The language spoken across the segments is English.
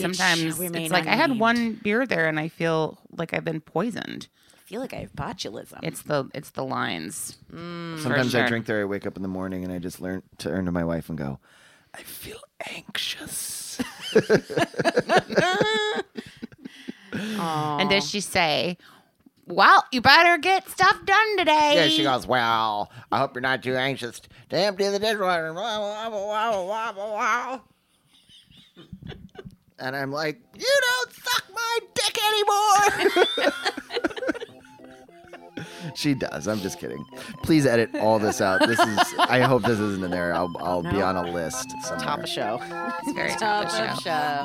Sometimes we may it's like not I had need. one beer there and I feel like I've been poisoned. I feel like I have botulism. It's the it's the lines. Mm. Sometimes sure. I drink there. I wake up in the morning and I just learn to turn to my wife and go, I feel anxious. And does she say, "Well, you better get stuff done today"? yeah, she goes, Well, I hope you're not too anxious to empty the dishwasher. And I'm like, You don't suck my dick anymore. she does. I'm just kidding. Please edit all this out. This is. I hope this isn't in there. I'll, I'll be on a list somewhere. top of show. It's very top top of of show. show.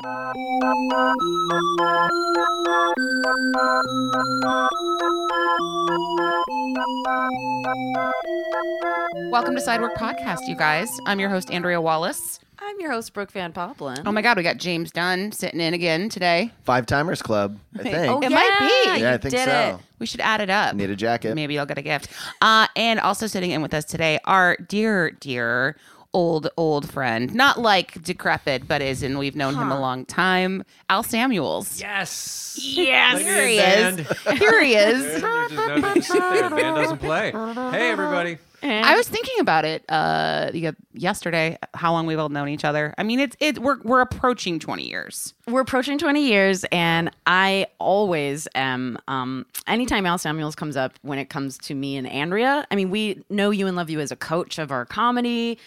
Welcome to Sidework Podcast, you guys. I'm your host Andrea Wallace. I'm your host, Brooke Van Poplin. Oh my God, we got James Dunn sitting in again today. Five Timers Club, I think. Oh, It might be. yeah, yeah, I you think did so. it. We should add it up. Need a jacket. Maybe I'll get a gift. Uh, and also sitting in with us today, our dear, dear old, old friend. Not like decrepit, but is, and we've known him a long time. Al Samuels. Yes. Yes, Like here a he is. Here he is. You just know just sit. Band doesn't play. Hey, everybody. I was thinking about it uh, yesterday. How long we've all known each other? I mean, it's it. We're we're approaching twenty years. We're approaching 20 years, and I always am. Um, anytime Al Samuels comes up, when it comes to me and Andrea, I mean, we know you and love you as a coach of our comedy.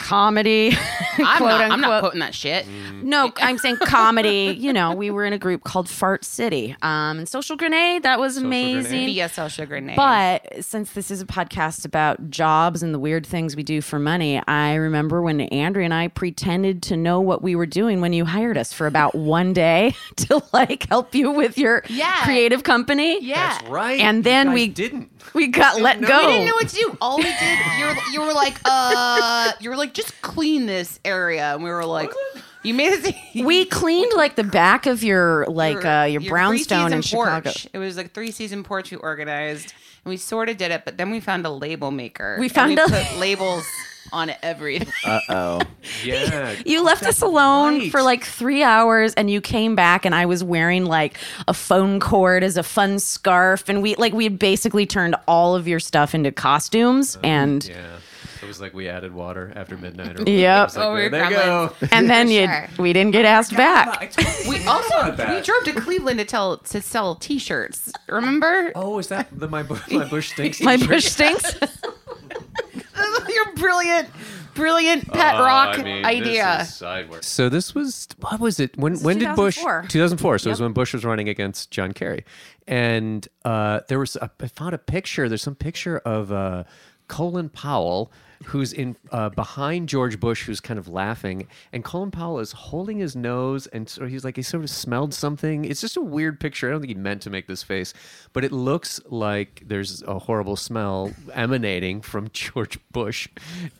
Comedy. I'm quote not. I'm not quoting that shit. No, I'm saying comedy. You know, we were in a group called Fart City. Um, and Social Grenade, that was amazing. Grenade. VSL sugar name. But since this is a podcast about jobs and the weird things we do for money, I remember when Andrea and I pretended to know what we were doing when you hired us for about one day to like help you with your Yeah. creative company. yeah, That's right. And then we- didn't. We got let go. We didn't know what to do. All we did, you were, you were like, uh, you were like, just clean this area, and we were like, you made it. we cleaned like the back of your like uh, your, brownstone in Chicago. Porch. It was like three season porch we organized, and we sort of did it. But then we found a label maker. We found we a- put labels on everything. Uh oh. Yeah. You left us alone right. for like three hours and you came back and I was wearing like a phone cord as a fun scarf and we like we had basically turned all of your stuff into costumes and Yeah. It was like we added water after midnight. Or Yep. It like, Oh, we there were they go. and then you Sure. we didn't get asked back. we also we drove to Cleveland to tell to sell T-shirts. Remember? Oh, is that the my Bu- my bush stinks? My t-shirt? bush stinks. Your brilliant, brilliant pet Oh, rock I mean, idea. This sideways. So this was what was it? When when did Bush? 2004. 2004. So it was when Bush was running against John Kerry, and uh, there was a, I found a picture. There's some picture of uh, Colin Powell. Who's in uh, behind George Bush? Who's kind of laughing, and Colin Powell is holding his nose, and so he's like he sort of smelled something. It's just a weird picture. I don't think he meant to make this face, but it looks like there's a horrible smell emanating from George Bush,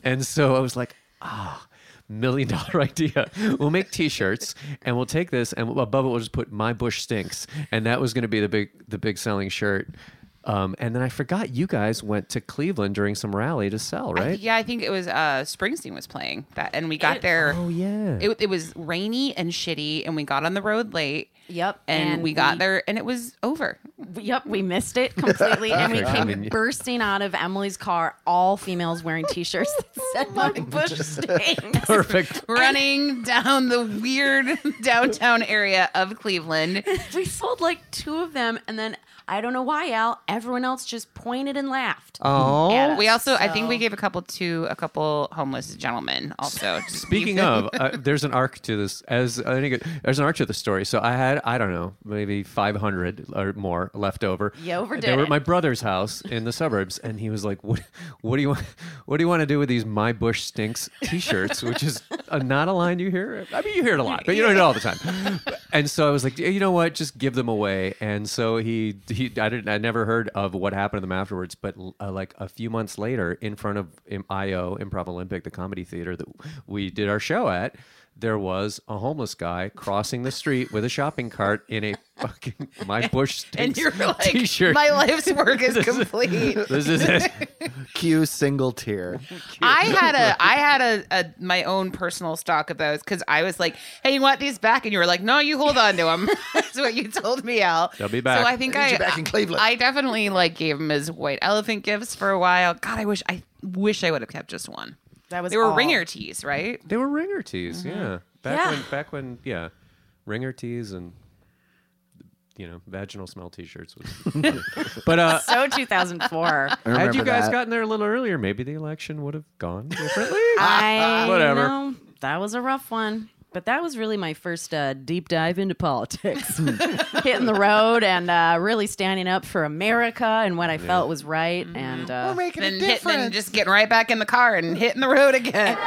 and so I was like, ah, million dollar idea. We'll make T-shirts and we'll take this and above it we'll just put "My Bush Stinks," and that was going to be the big the big selling shirt. Um, and then I forgot you guys went to Cleveland during some rally to sell, right? Yeah, I think it was uh, Springsteen was playing that, and we got there. Oh yeah. It, it was rainy and shitty, and we got on the road late. Yep, and, and we got we- there, and it was over. Yep, we missed it completely, and we Okay, I came mean- bursting out of Emily's car, all females wearing T-shirts that said "My bush stinks." Perfect. Running down the weird downtown area of Cleveland. we sold like two of them, and then I don't know why, Al. everyone else just pointed and laughed. Oh. We also, I think we gave a couple to a couple homeless gentlemen. Also, Speaking of, uh, there's an arc to this. As I think it, there's an arc to the story. So I had, I don't know, maybe 500 or more left over. You overdid They were at it. my brother's house in the suburbs, and he was like, "What? What do you want? What do you want to do with these My Bush Stinks T-shirts?" Which is uh, not a line you hear. I mean, you hear it a lot, but you don't hear it all the time. And so I was like, you know what? Just give them away. And so he, he, I didn't, I never heard of what happened to them afterwards. But uh, like a few months later, in front of IO Improv Olympic, the comedy theater that we did our show at, there was a homeless guy crossing the street with a shopping cart in a fucking My Bush Stinks and you're like, t-shirt. my life's work is complete. this is it. Cue single tear. I had a I had a, a my own personal stock of those because I was like, "Hey, you want these back?" And you were like, "No, you hold on to them." That's what you told me, Al. They'll be back. So I think I I back in Cleveland. I definitely like gave him his white elephant gifts for a while. God, I wish I wish I would have kept just one. That was They were all. ringer tees, right? They were ringer tees, yeah. Back Yeah. when, back when, yeah, ringer tees and you know, vaginal smell T-shirts was. but uh, So 2004. Had you guys that. gotten there a little earlier, maybe the election would have gone differently. I Whatever. know that was a rough one. But that was really my first uh, deep dive into politics. Hitting the road and uh, really standing up for America and what I felt was right. And uh, making Then, hit, then just getting right back in the car and hitting the road again.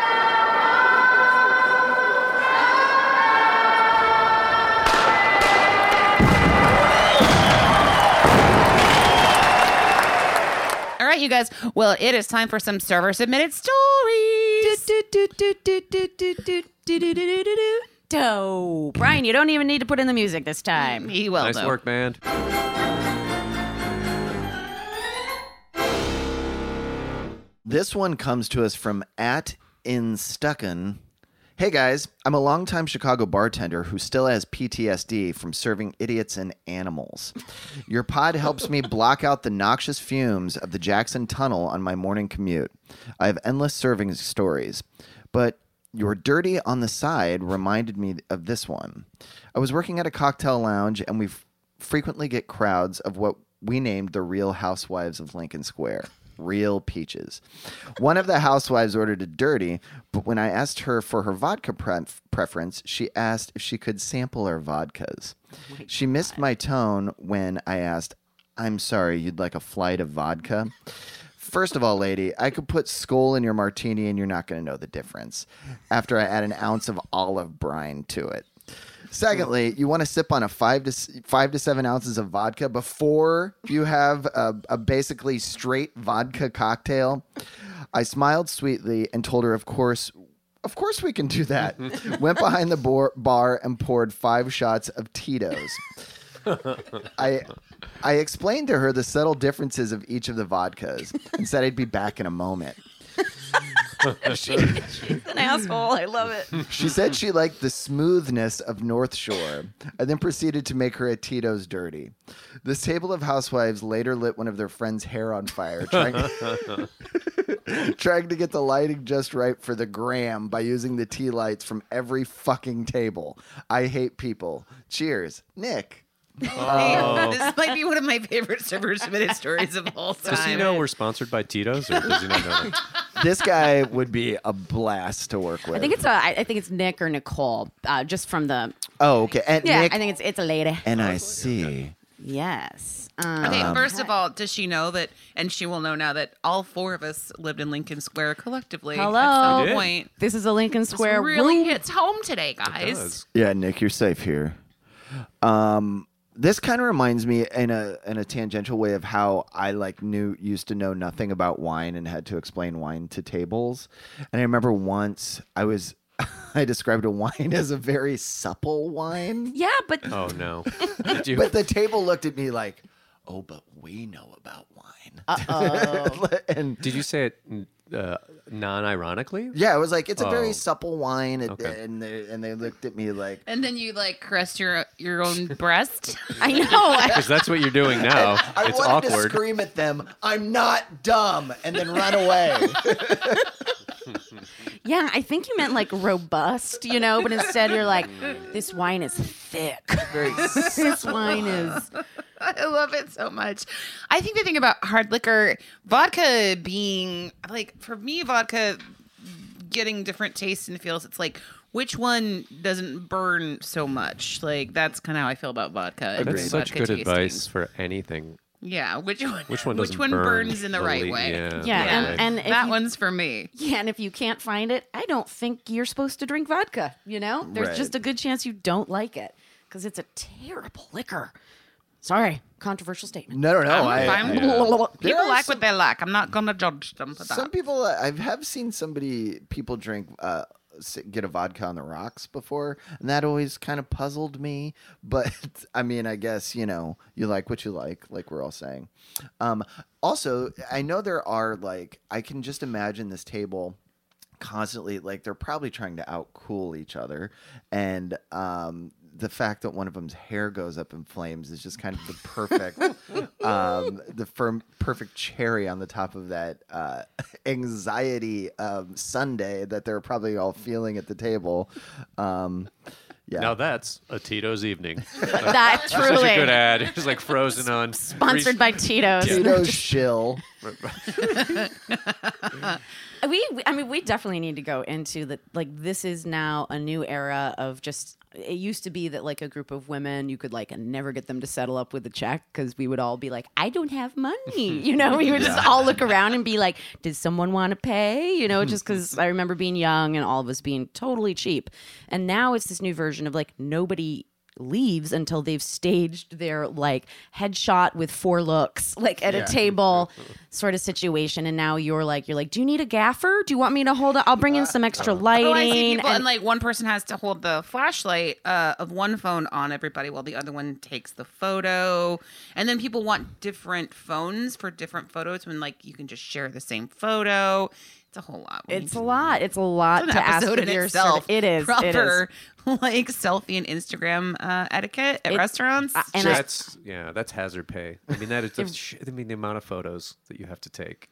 All right, you guys. Well, it is time for some server submitted stories. Dope. Brian, you don't even need to put in the music this time. Mm, he will. nice though. work, band. This one comes to us from at Instucken. Hey guys, I'm a longtime Chicago bartender who still has PTSD from serving idiots and animals. Your pod helps me block out the noxious fumes of the Jackson Tunnel on my morning commute. I have endless serving stories, but your dirty on the side reminded me of this one. I was working at a cocktail lounge and we f- frequently get crowds of what we named the Real Housewives of Lincoln Square. Real peaches. One of the housewives ordered a dirty, but when I asked her for her vodka pre- preference, she asked if she could sample our vodkas. she missed my tone when I asked, I'm sorry, you'd like a flight of vodka? First of all, lady, I could put Skol in your martini and you're not going to know the difference after I add an ounce of olive brine to it. Secondly, you want to sip on a five to five to seven ounces of vodka before you have a, a basically straight vodka cocktail. I smiled sweetly and told her, "Of course, of course we can do that." Went behind the bar, bar and poured five shots of Tito's. I I explained to her the subtle differences of each of the vodkas and said I'd be back in a moment. She's an asshole. I love it. She said she liked the smoothness of North Shore and then proceeded to make her a Tito's dirty. This table of housewives later lit one of their friends' hair on fire, trying, trying to get the lighting just right for the gram by using the tea lights from every fucking table. I hate people. Cheers. Nick. Oh. This might be one of my favorite server submitted stories of all time. Does he know we're sponsored by Tito's, or does he not know that? This guy would be a blast to work with. I think it's a, I I think it's Nick or Nicole, uh, just from the. Oh, okay. And Yeah, Nick, I think it's it's a lady. And I see. Yes. Um, Okay, first of all, does she know that, and she will know now that all four of us lived in Lincoln Square collectively Hello. at some point. this is a Lincoln This Square really room. hits home today, guys. Does. Yeah, Nick, you're safe here. Um, this kind of reminds me in a in a tangential way of how I like knew used to know nothing about wine and had to explain wine to tables. And I remember once I was I described a wine as a very supple wine, Yeah, but Oh no. But the table looked at me like, "Oh, but we know about wine." And Did you say it uh, non-ironically? yeah, it was like it's a very Oh. supple wine, and, Okay. and they and they looked at me like, And then you like caress your your own breast. I know. Because that's what you're doing now. I it's wanted awkward. to scream at them, "I'm not dumb," and then run away. yeah, I think you meant like robust, you know, but instead you're like, this wine is thick. very this wine is I love it so much. I think the thing about hard liquor, vodka being like for me, vodka getting different tastes and feels. It's like which one doesn't burn so much. Like that's kind of how I feel about vodka. and That's such vodka good advice for anything. Yeah, which one? Which one Which one burn burns in the, the right le- way? yeah, Yeah, the and- right way. and if that you- one's for me. Yeah, and if you can't find it, I don't think you're supposed to drink vodka. You know, there's Right. just a good chance you don't like it because it's a terrible liquor. Sorry, controversial statement. No, no, no. I, Fine. I- People There are like some- what they like. I'm not gonna judge them for that. Some people, uh, I have seen somebody, people drink, uh, get a vodka on the rocks before, and that always kind of puzzled me. But I mean, I guess you know, you like what you like, like we're all saying. Um, also, I know there are like, I can just imagine this table constantly like they're probably trying to outcool each other and um the fact that one of them's hair goes up in flames is just kind of the perfect um the firm perfect cherry on the top of that uh anxiety um sunday that they're probably all feeling at the table um yeah Now that's a Tito's evening. That Such a truly good ad. It's like frozen on. sponsored by Tito's. Tito's shill we i mean we definitely need to go into that like this is now a new era of just it used to be that like a group of women you could like never get them to settle up with a check because we would all be like i don't have money you know? We would just all look around and be like does someone want to pay? You know just because i remember being young and all of us being totally cheap. And now it's this new version of like nobody leaves until they've staged their like headshot with four looks like at a table sort of situation. And now you're like you're like do you need a gaffer? Do you want me to hold it i'll bring in some extra Oh, I see lighting people, and, and like one person has to hold the flashlight uh, of one phone on everybody, while the other one takes the photo. And then people want different phones for different photos when like you can just share the same photo. It's a whole lot. It's a lot it's a lot it's to ask episode of yourself. your itself. serv- it is it is like selfie and Instagram uh, etiquette at It- restaurants. uh, and I- that's yeah, that's hazard pay. I mean that is. the sh- I mean the amount of photos that you have to take.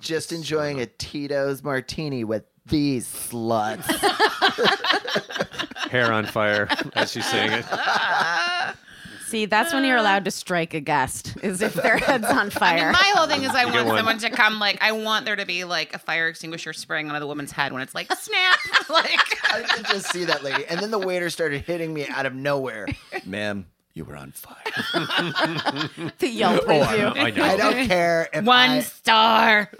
just enjoying a tito's martini with these sluts Hair on fire as she's saying it. See that's when you're uh. allowed to strike a guest is if their head's on I mean, fire my whole thing is I want one. someone to come like I want there to be like a fire extinguisher spraying onto the woman's head when it's like snap like I could just see that lady. And then the waiter started hitting me out of nowhere. Ma'am, you were on fire. the yelp oh, review I know. I don't care if one I, star.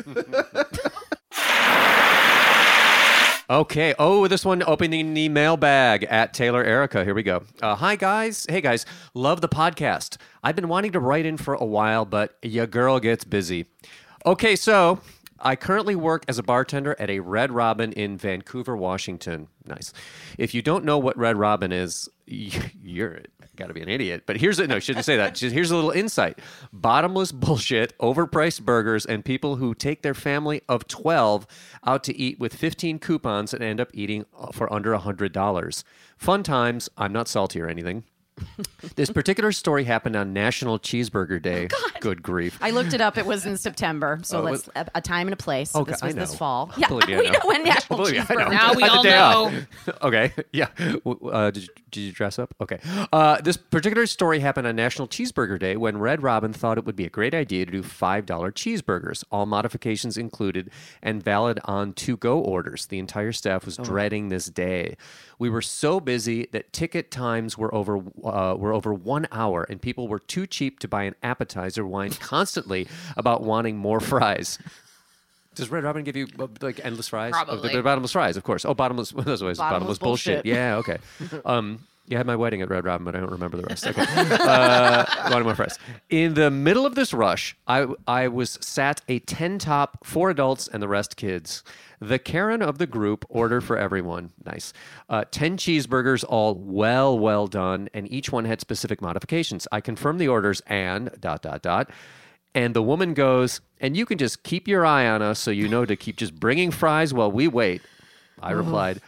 Okay. Oh, this one opening the mailbag at Taylor Erica. Here we go. Uh, hi, guys. Hey, guys. Love the podcast. I've been wanting to write in for a while, but your girl gets busy. Okay, so I currently work as a bartender at a Red Robin in Vancouver, Washington. Nice. If you don't know what Red Robin is, you're got to be an idiot. But here's a, no, shouldn't say that. Here's a little insight: bottomless bullshit, overpriced burgers, and people who take their family of twelve out to eat with 15 coupons and end up eating uh, for under hundred dollars. Fun times. I'm not salty or anything. this particular story happened on National Cheeseburger Day. Good grief. I looked it up. It was in September, so Oh, let's a, a time and a place. Okay, this was I this fall. Yeah, believe I we know. know when National Believe you, I know. Now we I had the all know. okay, yeah. Uh, did, you, did you dress up? Okay. Uh, this particular story happened on National Cheeseburger Day when Red Robin thought it would be a great idea to do $5 cheeseburgers, all modifications included, and valid on to go orders. The entire staff was dreading this day. We were so busy that ticket times were over uh, were over one hour, and people were too cheap to buy an appetizer, whined constantly about wanting more fries. Does Red Robin give you uh, like endless fries? Oh, Probably. they're bottomless fries, of course. Oh, bottomless. That's always bottomless, Bottomless bullshit. bullshit. Yeah, okay. Um, you had my wedding at Red Robin, but I don't remember the rest. Okay. Uh, wanted more fries. In the middle of this rush, I I was sat a ten top, four adults and the rest kids. The Karen of the group ordered for everyone. Nice. Uh, 10 cheeseburgers, all well, well done, and each one had specific modifications. I confirmed the orders and dot, dot, dot. And the woman goes, and you can just keep your eye on us so you know to keep just bringing fries while we wait. I replied,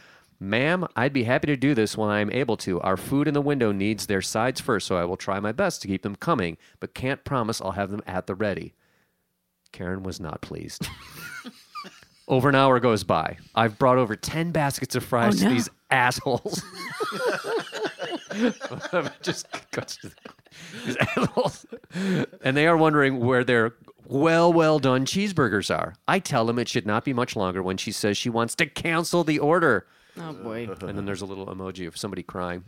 Ma'am, I'd be happy to do this when I'm able to. Our food in the window needs their sides first, so I will try my best to keep them coming, but can't promise I'll have them at the ready. Karen was not pleased. over an hour goes by. I've brought over 10 baskets of fries Oh, no. to these assholes. just cuts to the, these animals. and they are wondering where their well, well done cheeseburgers are. I tell them it should not be much longer when she says she wants to cancel the order. Oh boy. And then there's a little emoji of somebody crying.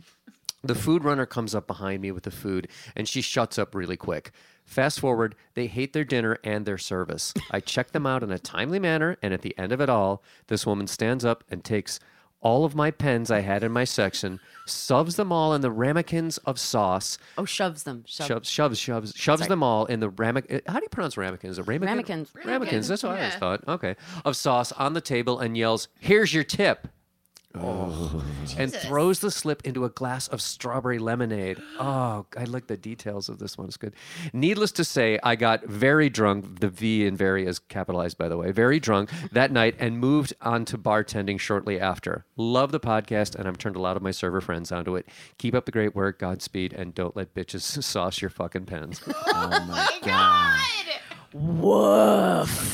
The food runner comes up behind me with the food and she shuts up really quick. Fast forward, they hate their dinner and their service. I check them out in a timely manner, and at the end of it all, this woman stands up and takes all of my pens I had in my section, shoves them all in the ramekins of sauce, Oh, shoves them. Shove. shoves, shoves, shoves, shoves them all in the ramekin. Eh, how do you pronounce ramekins? It ramekin? Ramekins. Ramekins. That's what I always thought. Okay, of sauce on the table and yells, "Here's your tip." Oh. and throws the slip into a glass of strawberry lemonade. Oh, I like the details of this one. It's good. Needless to say, I got very drunk. The V in very is capitalized, by the way. Very drunk that night and moved on to bartending shortly after. Love the podcast, and I've turned a lot of my server friends onto it. Keep up the great work. Godspeed, and don't let bitches sauce your fucking pens. Oh my god.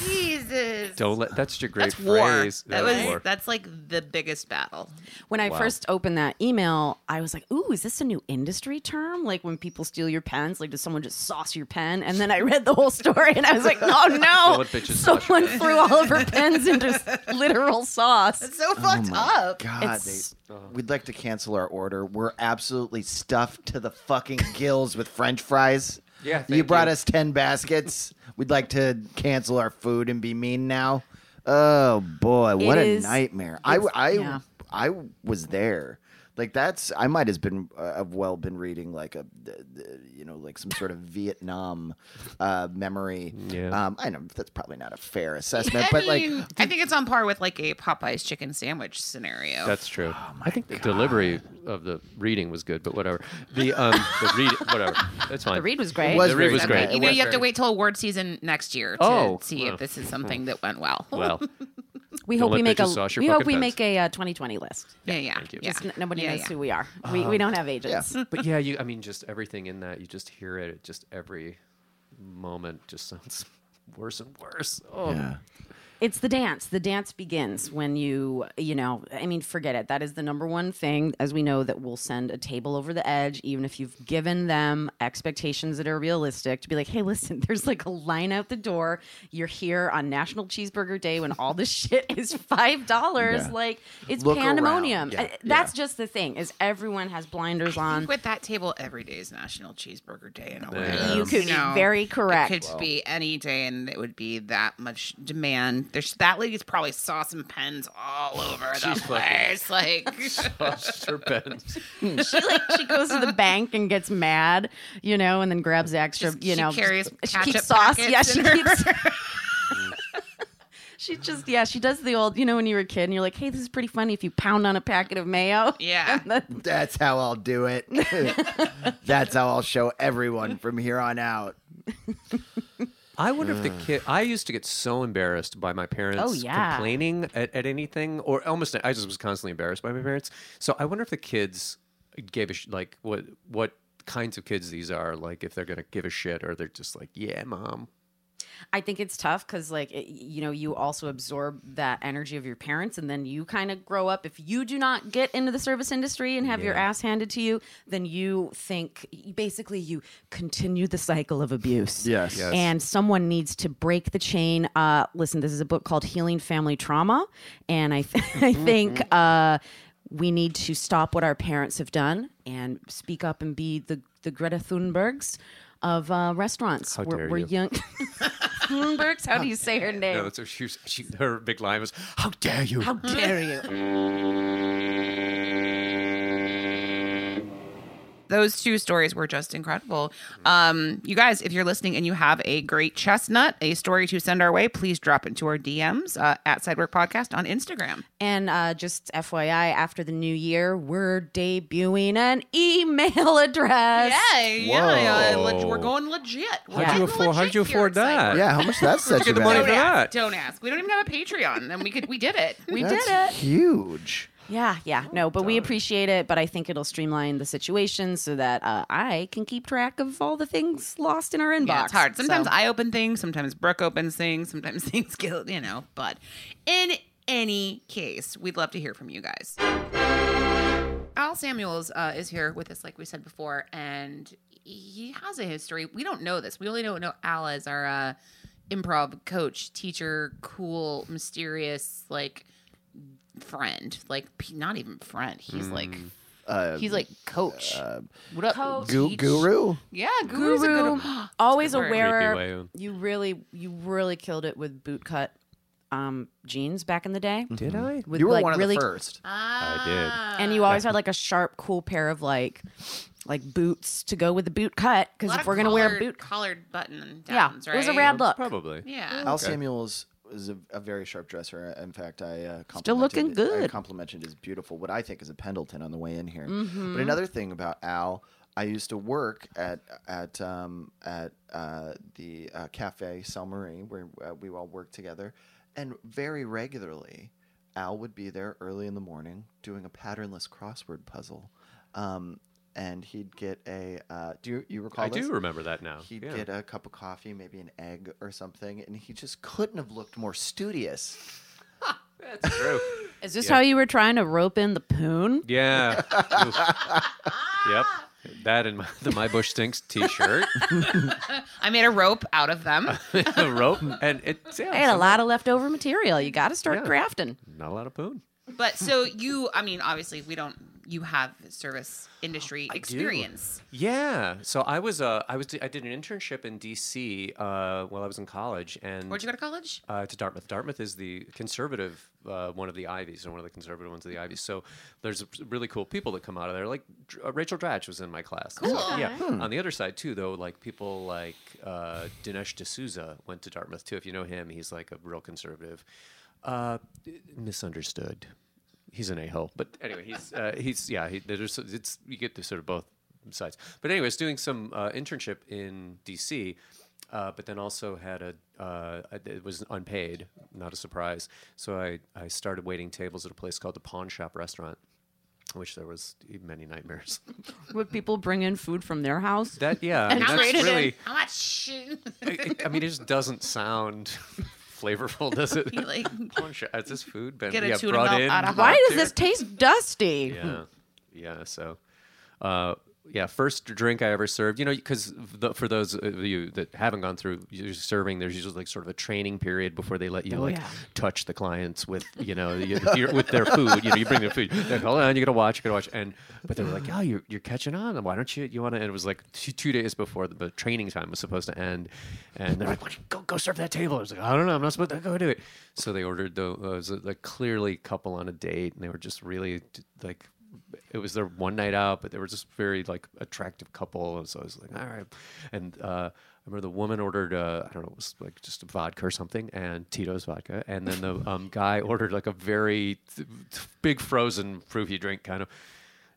Jesus. don't let. That's your great That's war. phrase. That was was war. that's like the biggest battle. When I Wow. first opened that email, I was like, "Ooh, is this a new industry term? Like when people steal your pens, like does someone just sauce your pen?" And then I read the whole story, and I was like, "Oh no! let bitches sauce your Someone threw all of her pens into s- literal sauce." It's so oh fucked up. God, It's- they, oh. we'd like to cancel our order. We're absolutely stuffed to the fucking gills with French fries. Yeah, you brought you. us ten baskets. We'd like to cancel our food and be mean now. Oh boy, what a is- nightmare! I, I, yeah. I was there. Like that's I might have been uh, have well been reading like a the- the- you know like some sort of Vietnam uh, memory. Yeah. Um, I know that's probably not a fair assessment, I but mean, like I think it's on par with like a Popeye's chicken sandwich scenario. That's true. Oh I think the delivery of the reading was good, but whatever. The um the read whatever. That's fine. The read was great. it was The read very was great. you know, you have to wait till award season next year to Oh, see well. if this is something that went well. Well, we Don't hope we make a bitches sauce your we hope we pens. make a uh, 2020 list. yeah, yeah, thank you. yeah. Just n- nobody Yeah, knows yeah. who we are. We, we don't have agents. but yeah, you I mean just everything in that, you just hear it, it just every moment just sounds worse and worse. Oh. yeah. It's the dance. The dance begins when you, you know, I mean, forget it. That is the number one thing, as we know, that will send a table over the edge, even if you've given them expectations that are realistic to be like, hey, listen, there's like a line out the door. You're here on National Cheeseburger Day when all this shit is $5. Yeah. Like, it's Look pandemonium. Yeah. Uh, That's just the thing, is everyone has blinders on. With that table, every day is National Cheeseburger Day in a way. Yeah. You could be very correct. It could be any day, and it would be that much demand. There's that lady's probably saucing pens all over the She's place. Like, Sauce your pens. she like she goes to the bank and gets mad, you know, and then grabs the extra, Just- you know, she know, carries she ketchup keeps sauce. packets Yeah, she her- keeps. She just yeah she does the old you know when you were a kid and you're like hey this is pretty funny if you pound on a packet of mayo Yeah. Then- That's how I'll do it. That's how I'll show everyone from here on out. I wonder if the mm. kid. I used to get so embarrassed by my parents Oh, yeah. complaining at, at anything, or almost. I just was constantly embarrassed by my parents. So I wonder if the kids gave a sh- like what what kinds of kids these are. Like if they're gonna give a shit, or they're just like, yeah, mom. I think it's tough because, like, it, you know, you also absorb that energy of your parents, and then you kind of grow up. If you do not get into the service industry and have your ass handed to you, then you think basically you continue the cycle of abuse. Yes. Yes. And someone needs to break the chain. Uh, listen, this is a book called Healing Family Trauma, and I, th- I think. Uh, we need to stop what our parents have done and speak up and be the, the Greta Thunbergs of uh, restaurants. How we're, dare we're you. young. Thunbergs? How do you say her name? No, that's what she, was- she her big line was, "How dare you!" How dare you? those two stories were just incredible. Um, you guys, if you're listening and you have a great chestnut, a story to send our way, please drop into our DMs uh, at Sidework Podcast on Instagram. And uh, just FYI, after the new year, we're debuting an email address. yeah, Whoa. leg- we're going legit. We're How'd you afford- how'd you afford that? Sidework. Yeah, how much did that set get you the money for Don't that? ask, don't ask. We don't even have a Patreon, and we could we did it. We That's did it. huge. Yeah, yeah. No, but we appreciate it. But I think it'll streamline the situation so that uh, I can keep track of all the things lost in our inbox. Yeah, it's hard. Sometimes So- I open things, sometimes Brooke opens things, sometimes things get, you know, but in any case, we'd love to hear from you guys. Al Samuels uh, is here with us, like we said before, and he has a history. We don't know this. We only know, know Al as our uh, improv coach, teacher, cool, mysterious, like friend. Like not even friend. He's like uh, he's like coach. Uh, what up, coach. Gu- guru. Yeah, guru's a Guru, good. always a word. wearer. You really, you really killed it with bootcut um, jeans back in the day. Did I? With You were like one of really, the first. I did. and you always had like a sharp, cool pair of like, like boots to go with the boot cut. Because if we're gonna wear a boot, collared button yeah, downs, it was a rad look. Probably. Yeah. Al Samuels is a, a very sharp dresser. In fact, I uh, Still looking good. I complimented his beautiful, what I think is a Pendleton on the way in here. Mm-hmm. But another thing about Al, I used to work at at um, at uh, the uh, Cafe Saint Marie where uh, we all worked together, and very regularly, Al would be there early in the morning doing a patternless crossword puzzle. Um, and he'd get a. Uh, do you, you recall? I this? do remember that now. He'd Yeah. get a cup of coffee, maybe an egg or something, and he just couldn't have looked more studious. That's true. Is this Yeah. how you were trying to rope in the poon? Yeah. Yep. That and my, the My Bush Stinks T-shirt, I made a rope out of them. a rope, and it's yeah, I had a lot of leftover material. You got to start Yeah. crafting. Not a lot of poon. But so you, I mean, obviously we don't. You have service industry experience. Yeah. So I was uh I was I did an internship in D.C. Uh, while I was in college, and Where'd you go to college? uh, to Dartmouth. Dartmouth is the conservative uh, one of the Ivies, or one of the conservative ones of the Ivies. So there's really cool people that come out of there. Like uh, Rachel Dratch was in my class. So, Cool. yeah. On the other side too, though, like people like uh, Dinesh D'Souza went to Dartmouth too. If you know him, he's like a real conservative. Uh, misunderstood. He's an a-hole, but anyway, he's uh, he's yeah. He, there's it's you get to sort of both sides. But anyways, doing some uh, internship in D.C. Uh, but then also had a uh, it was unpaid, not a surprise. So I, I started waiting tables at a place called the Pawn Shop Restaurant, which there was many nightmares. Would people bring in food from their house? That yeah, I mean, that's much? really. How much? I, I mean, it just doesn't sound flavorful, does it? You, like, Pawn Shop. Has this food been Get a yeah, tuna brought melt in? out of Why hot does this taste dusty? yeah yeah so uh yeah first drink i ever served you know because for those of you that haven't gone through serving there's usually like sort of a training period before they let you like yeah. touch the clients with you know with their food you know you bring their food like, hold on you gotta watch you gotta watch and but they were like oh you're, you're catching on why don't you you want to and it was like two, two days before the, the training time was supposed to end and they're like go go serve that table i was like i don't know i'm not supposed to go do it so they ordered the uh, it was a, like clearly couple on a date and they were just really like it was their one night out, but they were just very like attractive couple. And so I was like, all right. And uh, I remember the woman ordered, uh, I don't know, it was like just a vodka or something, and Tito's vodka. And then the um, guy ordered like a very th- th- big frozen fruity drink kind of.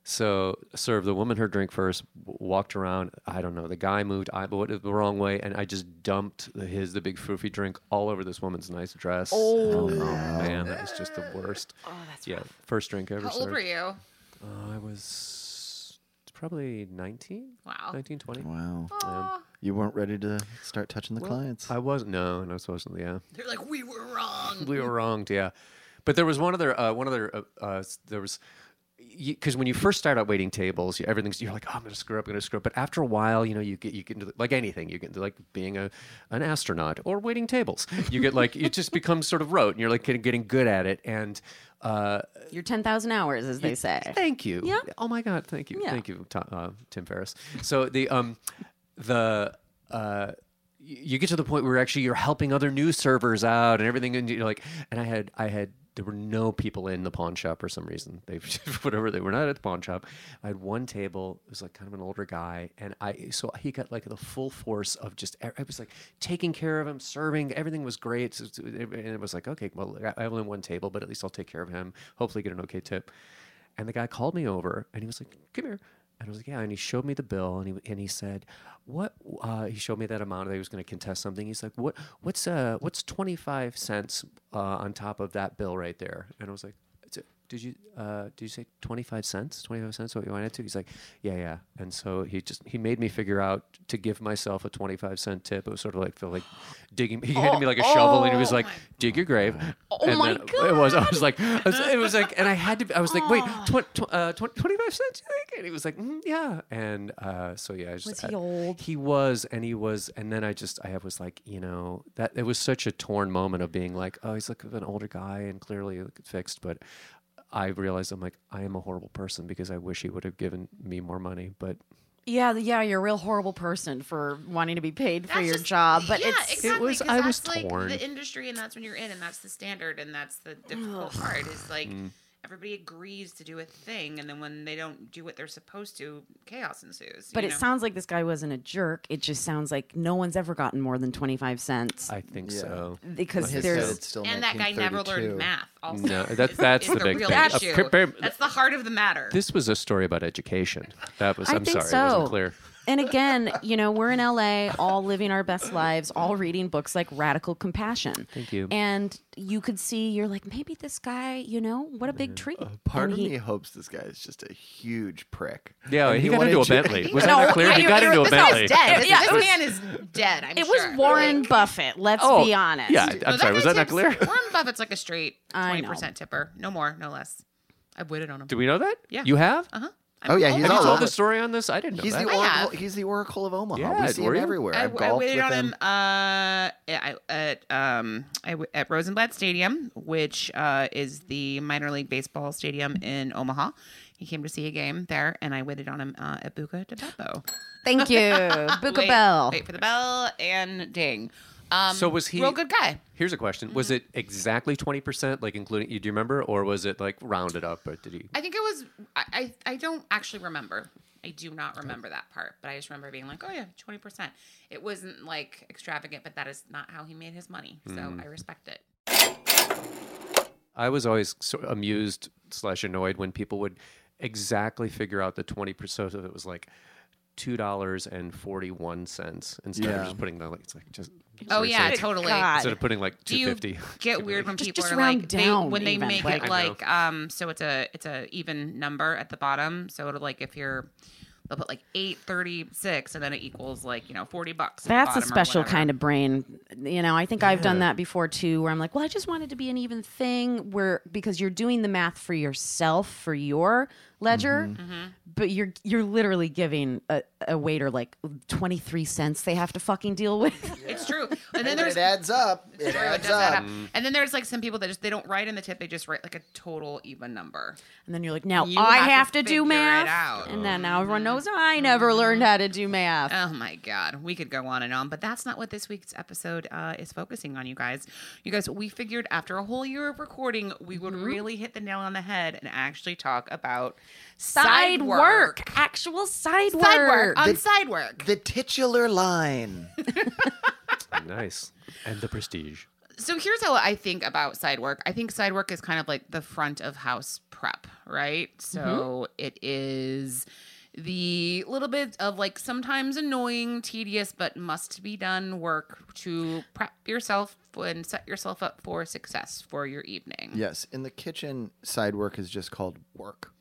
So served the woman her drink first, w- walked around. I don't know. The guy moved I went the wrong way, and I just dumped the, his the big fruity drink all over this woman's nice dress. Oh, man, that was just the worst. Oh, that's yeah. First drink I ever How served. old were you? Uh, I was probably 19. Wow. 19, 20. Wow. You weren't ready to start touching the clients. I wasn't. No, no, I wasn't. Yeah, They're like, we were wrong. we were wronged. Yeah, but there was one other. Uh, one other. Uh, uh, there was. Because when you first start out waiting tables, you, everything's you're like, oh, I'm gonna screw up, I'm gonna screw up. But after a while, you know, you get you get into like anything, you get into like being a an astronaut or waiting tables. You get like it just becomes sort of rote, and you're like getting good at it. And uh, Your 10,000 hours, as they say. Thank you. Yeah. Oh my God. Thank you. Yeah. Thank you, Tom, uh, Tim Ferriss. So the um, the uh, you get to the point where actually you're helping other new servers out and everything, and you're like, and I had I had there were no people in the pawn shop for some reason. They whatever they were not at the pawn shop. I had one table. It was like kind of an older guy, and I so he got like the full force of just. I was like taking care of him, serving. Everything was great, and it was like okay, well I have only one table, but at least I'll take care of him. Hopefully, get an okay tip. And the guy called me over and he was like, come here. And I was like, yeah. And he showed me the bill and he, and he said, what, uh, he showed me that amount that he was going to contest something. He's like, what, what's, uh, what's 25 cents, uh, on top of that bill right there? And I was like, did you uh, did you say twenty five cents? Twenty five cents? What you wanted to? He's like, yeah, yeah. And so he just he made me figure out to give myself a twenty five cent tip. It was sort of like feel like digging. He handed me like a shovel, and he was like, dig your grave. Oh and my then It was. I was like, I was- it was like, and I had to. I was like, wait, tw- tw- uh, tw- twenty five cents? You think? And he was like, mm, yeah. And uh, so yeah, I just, Was he I- old? He was, and he was, and then I just I was like, you know, that it was such a torn moment of being like, oh, he's like an older guy and clearly fixed, but I realized I'm like, I am a horrible person because I wish he would have given me more money, but Yeah, yeah, you're a real horrible person for wanting to be paid for That's your just- job, but yeah, it's exactly, was- I was that's like torn. the industry, and that's when you're in, and that's the standard, and that's the difficult part. Is like Mm. Everybody agrees to do a thing, and then when they don't do what they're supposed to, chaos ensues. but you it know? sounds like this guy wasn't a jerk. It just sounds like no one's ever gotten more than 25 cents I think Yeah. so. because His there's said still and that guy never learned math. Also, No, that- is- that's is the big real thing. Issue. That's the heart of the matter. This was a story about education. That was. I I'm think sorry, so. it wasn't clear. And again, you know, we're in LA, all living our best lives, all reading books like Radical Compassion. Thank you. And you could see, you're like, maybe this guy, you know, what a big treat. Part And of he- me hopes this guy is just a huge prick. Yeah, And he, got into a wanted Bentley. think Was so. that not clear? Yeah, He got into a this Bentley. dead. This, Yeah, this was- man is dead. I'm It sure. was Warren Like- Buffett. Let's Oh, be honest. Yeah, I'm sorry. Was that not clear? Warren Buffett's like a straight twenty percent tipper. No more, no less. I've waited on him. Do we know that? Yeah. You have? Uh huh. Oh, yeah, he's Have you all told over. the story on this? I didn't know He's that. the I oracle. have. He's the Oracle of Omaha. Yeah, we see were him you? everywhere. I, I've I waited on him. him. Uh, at um, I w- at Rosenblatt Stadium, which uh, is the minor league baseball stadium in Omaha. He came to see a game there, and I waited on him uh, at Buca de Beppo. Thank you. Book a wait, bell. Wait for the bell and ding. Um, So was he- real good guy? Here's a question: Was Mm-hmm. it exactly twenty percent, like including? You do you remember, or was it like rounded up, or did he? I think it was. I, I I don't actually remember. I do not remember that part, but I just remember being like, "Oh yeah, twenty percent." It wasn't like extravagant, but that is not how he made his money. So Mm. I respect it. I was always sort of amused slash annoyed when people would exactly figure out the twenty percent. So it was like two dollars and forty one cents instead Yeah. of just putting the like it's like just. Oh yeah, instead totally. God. of putting like Do two get weird when Just- people just are round like they, down when they even, make like- it like um so it's a it's a even number at the bottom so it'll like if you're they'll put like eight thirty six and then it equals like you know forty bucks. That's a special kind of brain. You know, I think I've done that before too, where I'm like, well, I just wanted it to be an even thing where because you're doing the math for yourself for your ledger, Mm-hmm. but you're you're literally giving a, a waiter like 23 cents they have to fucking deal with. It's true. And then But there's it adds up. It True, it adds does add up. up. And then there's like some people that just they don't write in the tip; they just write like a total even number. And then you're like, now You I have to have to, do figure it math. out. And then now everyone knows I never learned how to do math. Oh my god, we could go on and on, but that's not what this week's episode uh, is focusing on. You guys, you guys, we figured after a whole year of recording, we would Mm-hmm. really hit the nail on the head and actually talk about side work. actual side, side work work. on The- side work. The titular line. nice, and the prestige. so here's how I think about side work. I think side work is kind of like the front of house prep, right? So mm-hmm. it is the little bit of like sometimes annoying, tedious, but must be done work to prep yourself and set yourself up for success for your evening. Yes, in the kitchen, side work is just called work.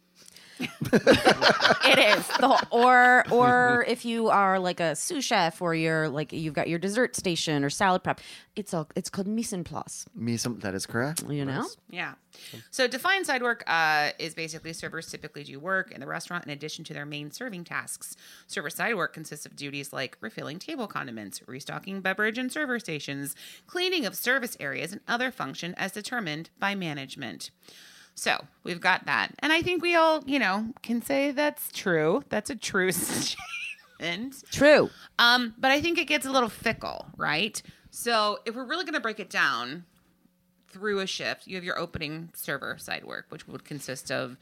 it is the or or if you are like a sous chef or you're like you've got your dessert station or salad prep it's all it's called mise en place Me, some that is correct. you know Yeah. So defined side work uh, is basically servers typically do work in the restaurant in addition to their main serving tasks. Server side work consists of duties like refilling table condiments, restocking beverage and server stations, cleaning of service areas, and other function as determined by management. So we've got that. And I think we all, you know, can say that's true. That's a true statement. true Um, but I think it gets a little fickle, right? So if we're really going to break it down through a shift, you have your opening server side work, which would consist of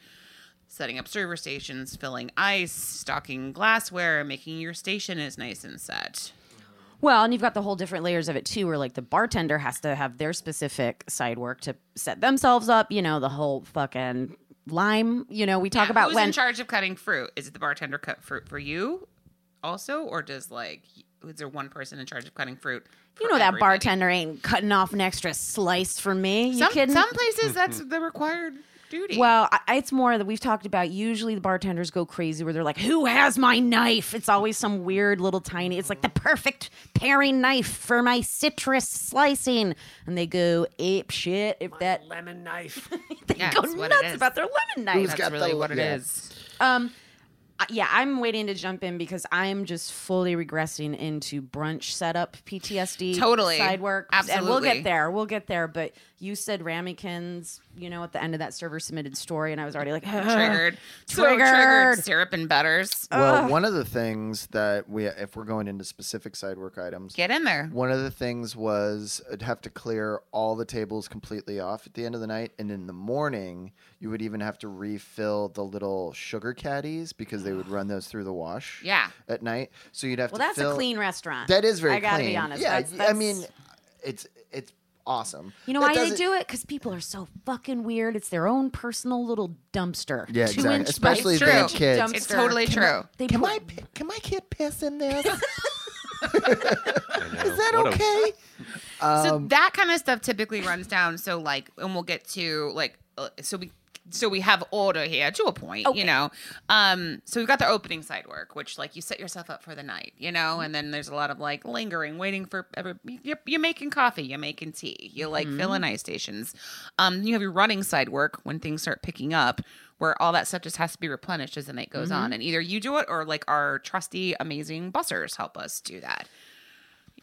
setting up server stations, filling ice, stocking glassware, making your station as nice and set. Well and you've got the whole different layers of it too where like the bartender has to have their specific side work to set themselves up you know the whole fucking lime you know we talk Yeah, about who's when in charge of cutting fruit? Is it the bartender cut fruit for you also, or does like is there one person in charge of cutting fruit? you for know that everybody? bartender ain't cutting off an extra slice for me you Some, kidding some places that's the required duty. Well, I, it's more that we've talked about. Usually, the bartenders go crazy where they're like, "Who has my knife?" It's always some weird little tiny. It's like the perfect paring knife for my citrus slicing, and they go ape shit if that. lemon knife. They Yeah, go it's what it nuts about their lemon knife. that's got really the- what it yeah. is. Um, yeah, I'm waiting to jump in because I'm just fully regressing into brunch setup PTSD. Totally. side work, Absolutely. and we'll get there. We'll get there. But you said ramekins, you know, at the end of that server submitted story, and I was already like Triggered. So Triggered. triggered. Syrup and butters. Well, one of the things that we, if we're going into specific side work items, Get in there. one of the things was I'd have to clear all the tables completely off at the end of the night, and in the morning you would even have to refill the little sugar caddies because they would run those through the wash. Yeah. At night, so you'd have Well, to. Well, that's fill- a clean restaurant. That is very clean. I gotta clean. be honest. Yeah, That's- I mean, it's it's awesome. You know That why they do it? Because people are so fucking weird. It's their own personal little dumpster. Yeah, Two exactly. inch Especially It's if they true. have kids. dumpster. It's totally true. They Can put- my can my kid piss in this? Is Is that okay? so Um, that kind of stuff typically runs down. So like, and we'll get to like, uh, so we. So we have order here to a point, you know. Um, so we've got the opening side work, which like you set yourself up for the night, you know, and then there's a lot of like lingering, waiting for every. You're, you're making coffee, you're making tea, you like filling ice stations. Um, you have your running side work when things start picking up, where all that stuff just has to be replenished as the night goes on, and either you do it or like our trusty, amazing bussers help us do that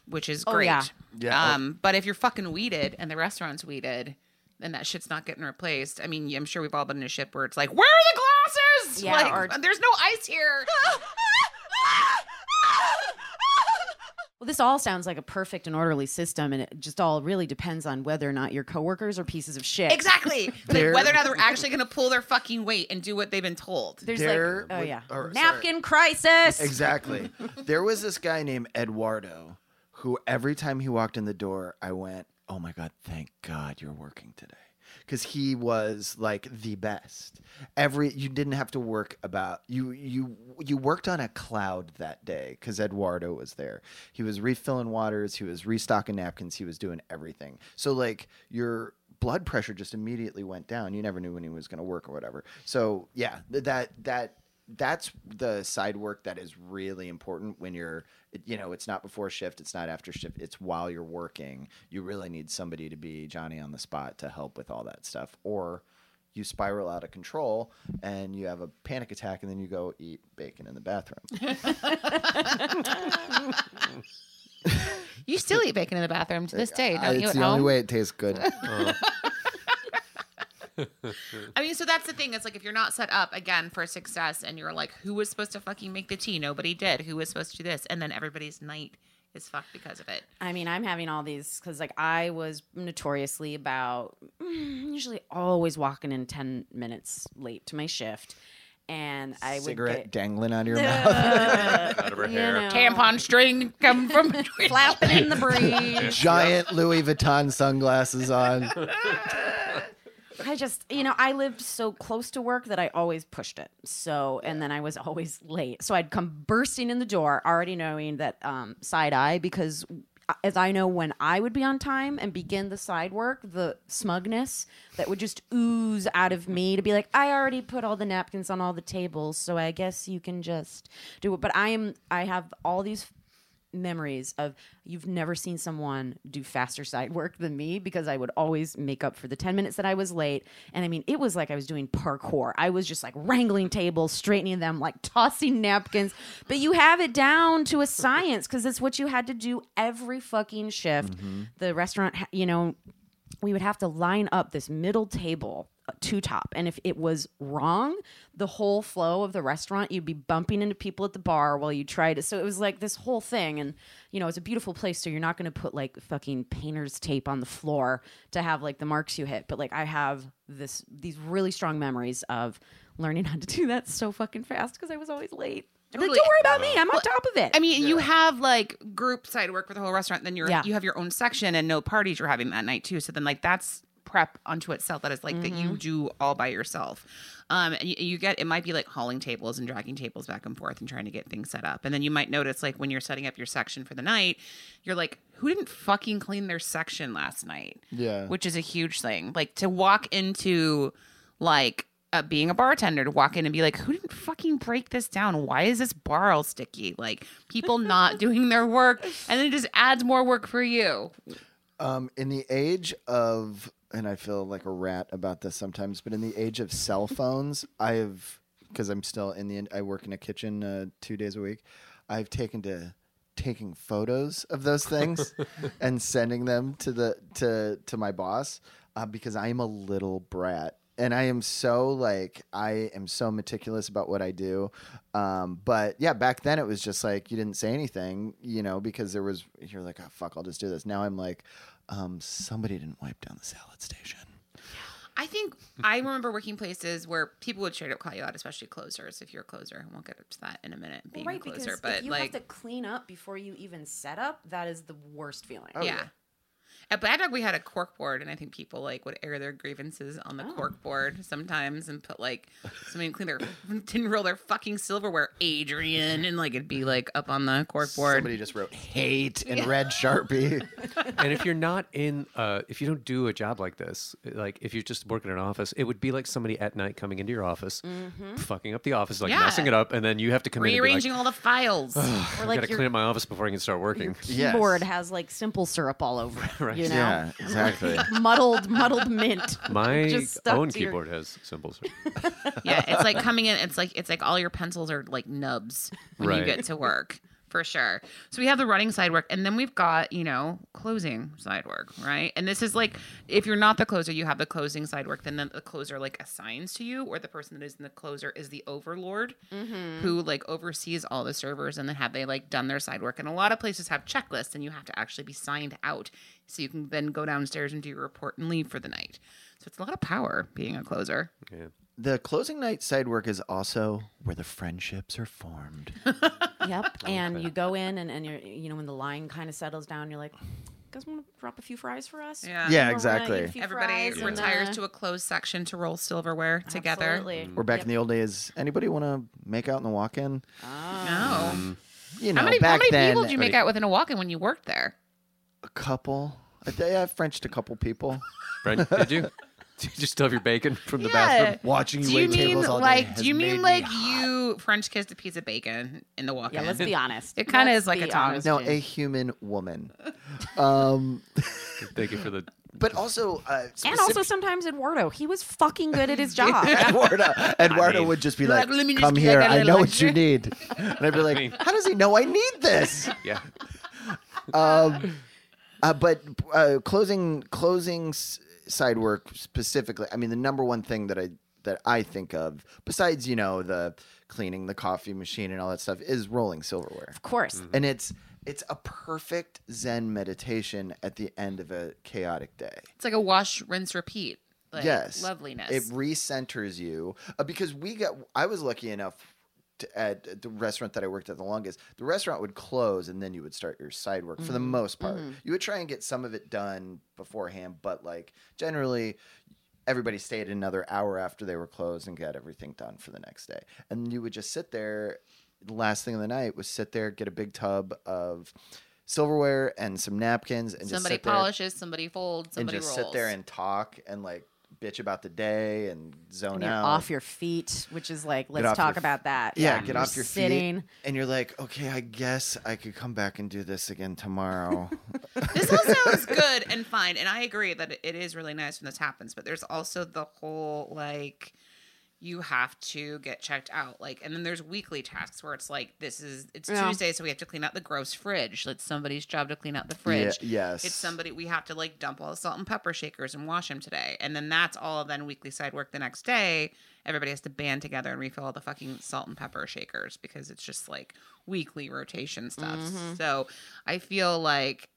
which is Oh, great. yeah. Yeah. Um, but if you're fucking weeded and the restaurant's weeded, then that shit's not getting replaced. I mean, I'm sure we've all been in a ship where it's like, where are the glasses? Yeah, like, or- there's no ice here. Well, this all sounds like a perfect and orderly system, and it just all really depends on whether or not your coworkers are pieces of shit. exactly. Like, whether or not they're actually going to pull their fucking weight and do what they've been told. There's There like, oh would- yeah, or, sorry. napkin crisis. Exactly. there was this guy named Eduardo who every time he walked in the door, I went, "Oh my god, thank God you're working today." Cuz he was like the best. Every you didn't have to work about you you you worked on a cloud that day cuz Eduardo was there. He was refilling waters, he was restocking napkins, he was doing everything. So like your blood pressure just immediately went down. You never knew when he was going to work or whatever. So, yeah, that that that's the side work that is really important when you're you know it's not before shift it's not after shift it's while you're working you really need somebody to be johnny on the spot to help with all that stuff or you spiral out of control and you have a panic attack and then you go eat bacon in the bathroom You still eat bacon in the bathroom to this day, don't you? it's At the only home? way it tastes good uh-huh. I mean, so that's the thing. It's like if you're not set up again for success, and you're like, who was supposed to fucking make the tea? Nobody did. Who was supposed to do this? And then everybody's night is fucked because of it. I mean, I'm having all these because, like, I was notoriously about mm, usually always walking in 10 minutes late to my shift. And I would cigarette get dangling out of your mouth Out of her hair. know, Tampon string come from flapping in the breeze. giant louis vuitton sunglasses on I just, you know, I lived so close to work that I always pushed it. So, and then I was always late. So I'd come bursting in the door, already knowing that um, side eye, because uh, as I know when I would be on time and begin the side work, the smugness that would just ooze out of me to be like, I already put all the napkins on all the tables, so I guess you can just do it. But I am, I have all these memories of you've never seen someone do faster side work than me because I would always make up for the 10 minutes that I was late. And I mean, it was like I was doing parkour. I was just like wrangling tables, straightening them, like tossing napkins. But you have it down to a science because it's what you had to do every fucking shift. Mm-hmm. The restaurant, you know, we would have to line up this middle table two top. And if it was wrong the whole flow of the restaurant you'd be bumping into people at the bar while you tried it. So it was like this whole thing. And you know it's a beautiful place so you're not going to put like fucking painter's tape on the floor to have like the marks you hit. But like i have this these really strong memories of learning how to do that so fucking fast because i was always late. I'd like, don't worry about me i'm on top of it. I mean, you have like group side work for the whole restaurant. Then you're Yeah. you have your own section and no parties you're having that night too. So then like that's prep unto itself. That is like that Mm-hmm. you do all by yourself. Um, and you, you get it might be like hauling tables and dragging tables back and forth and trying to get things set up. And then you might notice like when you're setting up your section for the night, you're like, who didn't fucking clean their section last night? Yeah. which is a huge thing. Like to walk into like uh, being a bartender to walk in and be like, who didn't fucking break this down? Why is this bar all sticky? Like people not doing their work, and then it just adds more work for you. Um, in the age of, and I feel like a rat about this sometimes, but in the age of cell phones, I've because I'm still in the I work in a kitchen uh, two days a week. I've taken to taking photos of those things and sending them to the to to my boss uh, because I am a little brat and I am so like I am so meticulous about what I do. Um, but yeah, back then it was just like you didn't say anything, you know, because there was you're like, oh fuck, I'll just do this. Now I'm like, um, somebody didn't wipe down the salad station. I think I remember working places where people would straight up call you out, especially closers. If you're a closer, we'll get up to that in a minute. Being right, a closer, because but if you like, have to clean up before you even set up, that is the worst feeling. yeah. At Bad Dog, we had a cork board, and I think people like would air their grievances on the cork board sometimes, and put like somebody clean their didn't roll their fucking silverware, Adrian, and like it'd be like up on the cork board. Somebody just wrote hate in red sharpie. and if you're not in, uh, if you don't do a job like this, like if you're just working in an office, it would be like somebody at night coming into your office, fucking up the office, like Mm-hmm. Yeah. messing it up, and then you have to come in and be Rearranging all the files. Or like, I like gotta your clean up my office before I can start working. Yes. keyboard has like simple syrup all over it. Right. You know? Yeah, exactly. muddled, muddled mint. My Just stuck own to your- keyboard has symbols. yeah, it's like coming in. It's like it's like all your pencils are like nubs when you Right. get to work for sure. So we have the running side work, and then we've got you know closing side work, right? And this is like if you're not the closer, you have the closing side work. Then the closer like assigns to you, or the person that is in the closer is the overlord mm-hmm. who like oversees all the servers, and then have they like done their side work. And a lot of places have checklists, and you have to actually be signed out so you can then go downstairs and do your report and leave for the night. So it's a lot of power being a closer. Yeah. The closing night side work is also where the friendships are formed. Yep. And you go in and, and you're you know, when the line kind of settles down, you're like, guys wanna drop a few fries for us? Yeah. Yeah, We're gonna exactly. eat a few Everybody fries and, retires uh, to a closed section to roll silverware together. Absolutely. Mm. We're back Yep. in the old days. Anybody want to make out in the walk-in? Ah. No. Mm. You know, how many, how many then, people did you make out with in a walk-in when you worked there? a couple. I, think I Frenched a couple people. Brent, did you? Did you still have your bacon from the Yeah. bathroom? Watching Do you you wait mean tables all day like? has Do you mean like hot. you French kissed a piece of bacon in the walk-in? Yeah, let's be honest. It kinda is like a be tongue. honest, No, a human woman. Um, Thank you for the. but also, uh, and also sometimes Eduardo, he was fucking good at his job. Eduardo, Eduardo mean- would just be Like, like, "Let me just "Come here, I know little what you need," and I'd be like, mean- "How does he know I need this?" Yeah. Um, uh, but uh, closing closing s- side work specifically. I mean, the number one thing that I that I think of, besides you know the cleaning the coffee machine and all that stuff, is rolling silverware, of course. and it's it's a perfect Zen meditation at the end of a chaotic day. It's like a wash, rinse, repeat. Like, yes, loveliness. It recenters you uh, because we got. I was lucky enough. To, at the restaurant that I worked at the longest, the restaurant would close and then you would start your side work for the mm-hmm. most part. Mm-hmm. You would try and get some of it done beforehand, but like generally, everybody stayed another hour after they were closed and got everything done for the next day. And you would just sit there. The last thing of the night was sit there, get a big tub of silverware and some napkins, and just somebody sit there polishes, somebody folds, and somebody just rolls. sit there and talk and like bitch about the day and zone And you're out. off your feet, which is like, let's talk your- about that. yeah, get off your sitting. feet, and you're like, okay, I guess I could come back and do this again tomorrow. this all sounds good and fine, and I agree that it is really nice when this happens. But there's also the whole like you have to get checked out, like, and then there's weekly tasks where it's like this is it's Yeah. Tuesday, so we have to clean out the gross fridge. It's somebody's job to clean out the fridge. yes. It's somebody we have to like dump all the salt and pepper shakers and wash them today, and then that's all. Then weekly side work the next day. Everybody has to band together and refill all the fucking salt and pepper shakers because it's just like weekly rotation stuff. Mm-hmm. So I feel like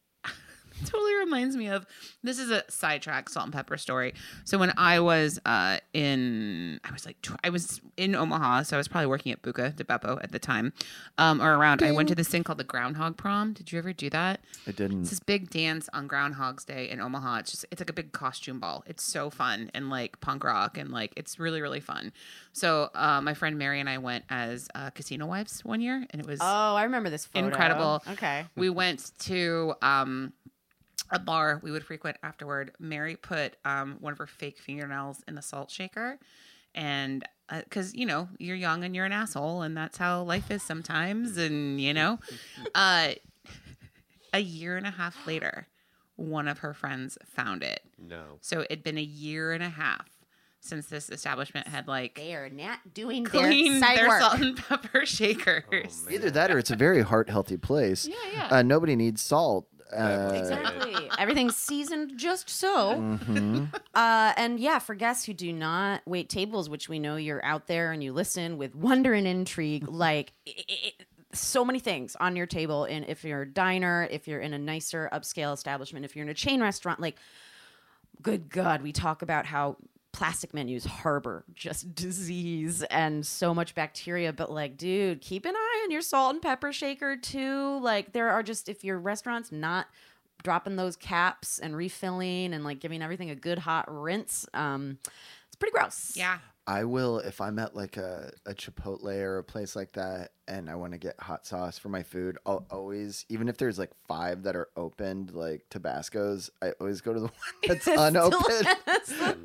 totally reminds me of this is a sidetrack salt and pepper story. So when I was uh in I was like tw- I was in Omaha, so I was probably working at Buca di Beppo at the time. Um or around I went to this thing called the Groundhog Prom. Did you ever do that? I didn't. It's this big dance on Groundhog's Day in Omaha. It's just it's like a big costume ball. It's so fun and like punk rock and like it's really really fun. So uh, my friend Mary and I went as uh, casino wives one year, and it was Oh, I remember this photo. incredible. Okay. We went to um a bar we would frequent afterward. Mary put um, one of her fake fingernails in the salt shaker, and because you know you're young and you're an asshole, and that's how life is sometimes, and you know, uh, a year and a half later, one of her friends found it. No. So it'd been a year and a half since this establishment had like They are not doing cleaned their their work. salt and pepper shakers. Either that or it's a very heart healthy place. Yeah, yeah. Uh, nobody needs salt. Uh, Exactly. Everything's seasoned just so. mhm. Uh, and yeah, for guests who do not wait tables, which we know you're out there and you listen with wonder and intrigue, like i i so many things on your table. And if you're a diner, if you're in a nicer upscale establishment, if you're in a chain restaurant, like, good God, we talk about how plastic menus harbor just disease and so much bacteria. But like, dude, keep an eye on your salt and pepper shaker too. Like, there are just, if your restaurant's not dropping those caps and refilling and like giving everything a good hot rinse, um, it's pretty gross. Yeah. I will if I'm at like a, a Chipotle or a place like that and I want to get hot sauce for my food, I'll always even if there's like five that are opened, like Tabasco's, I always go to the one that's unopened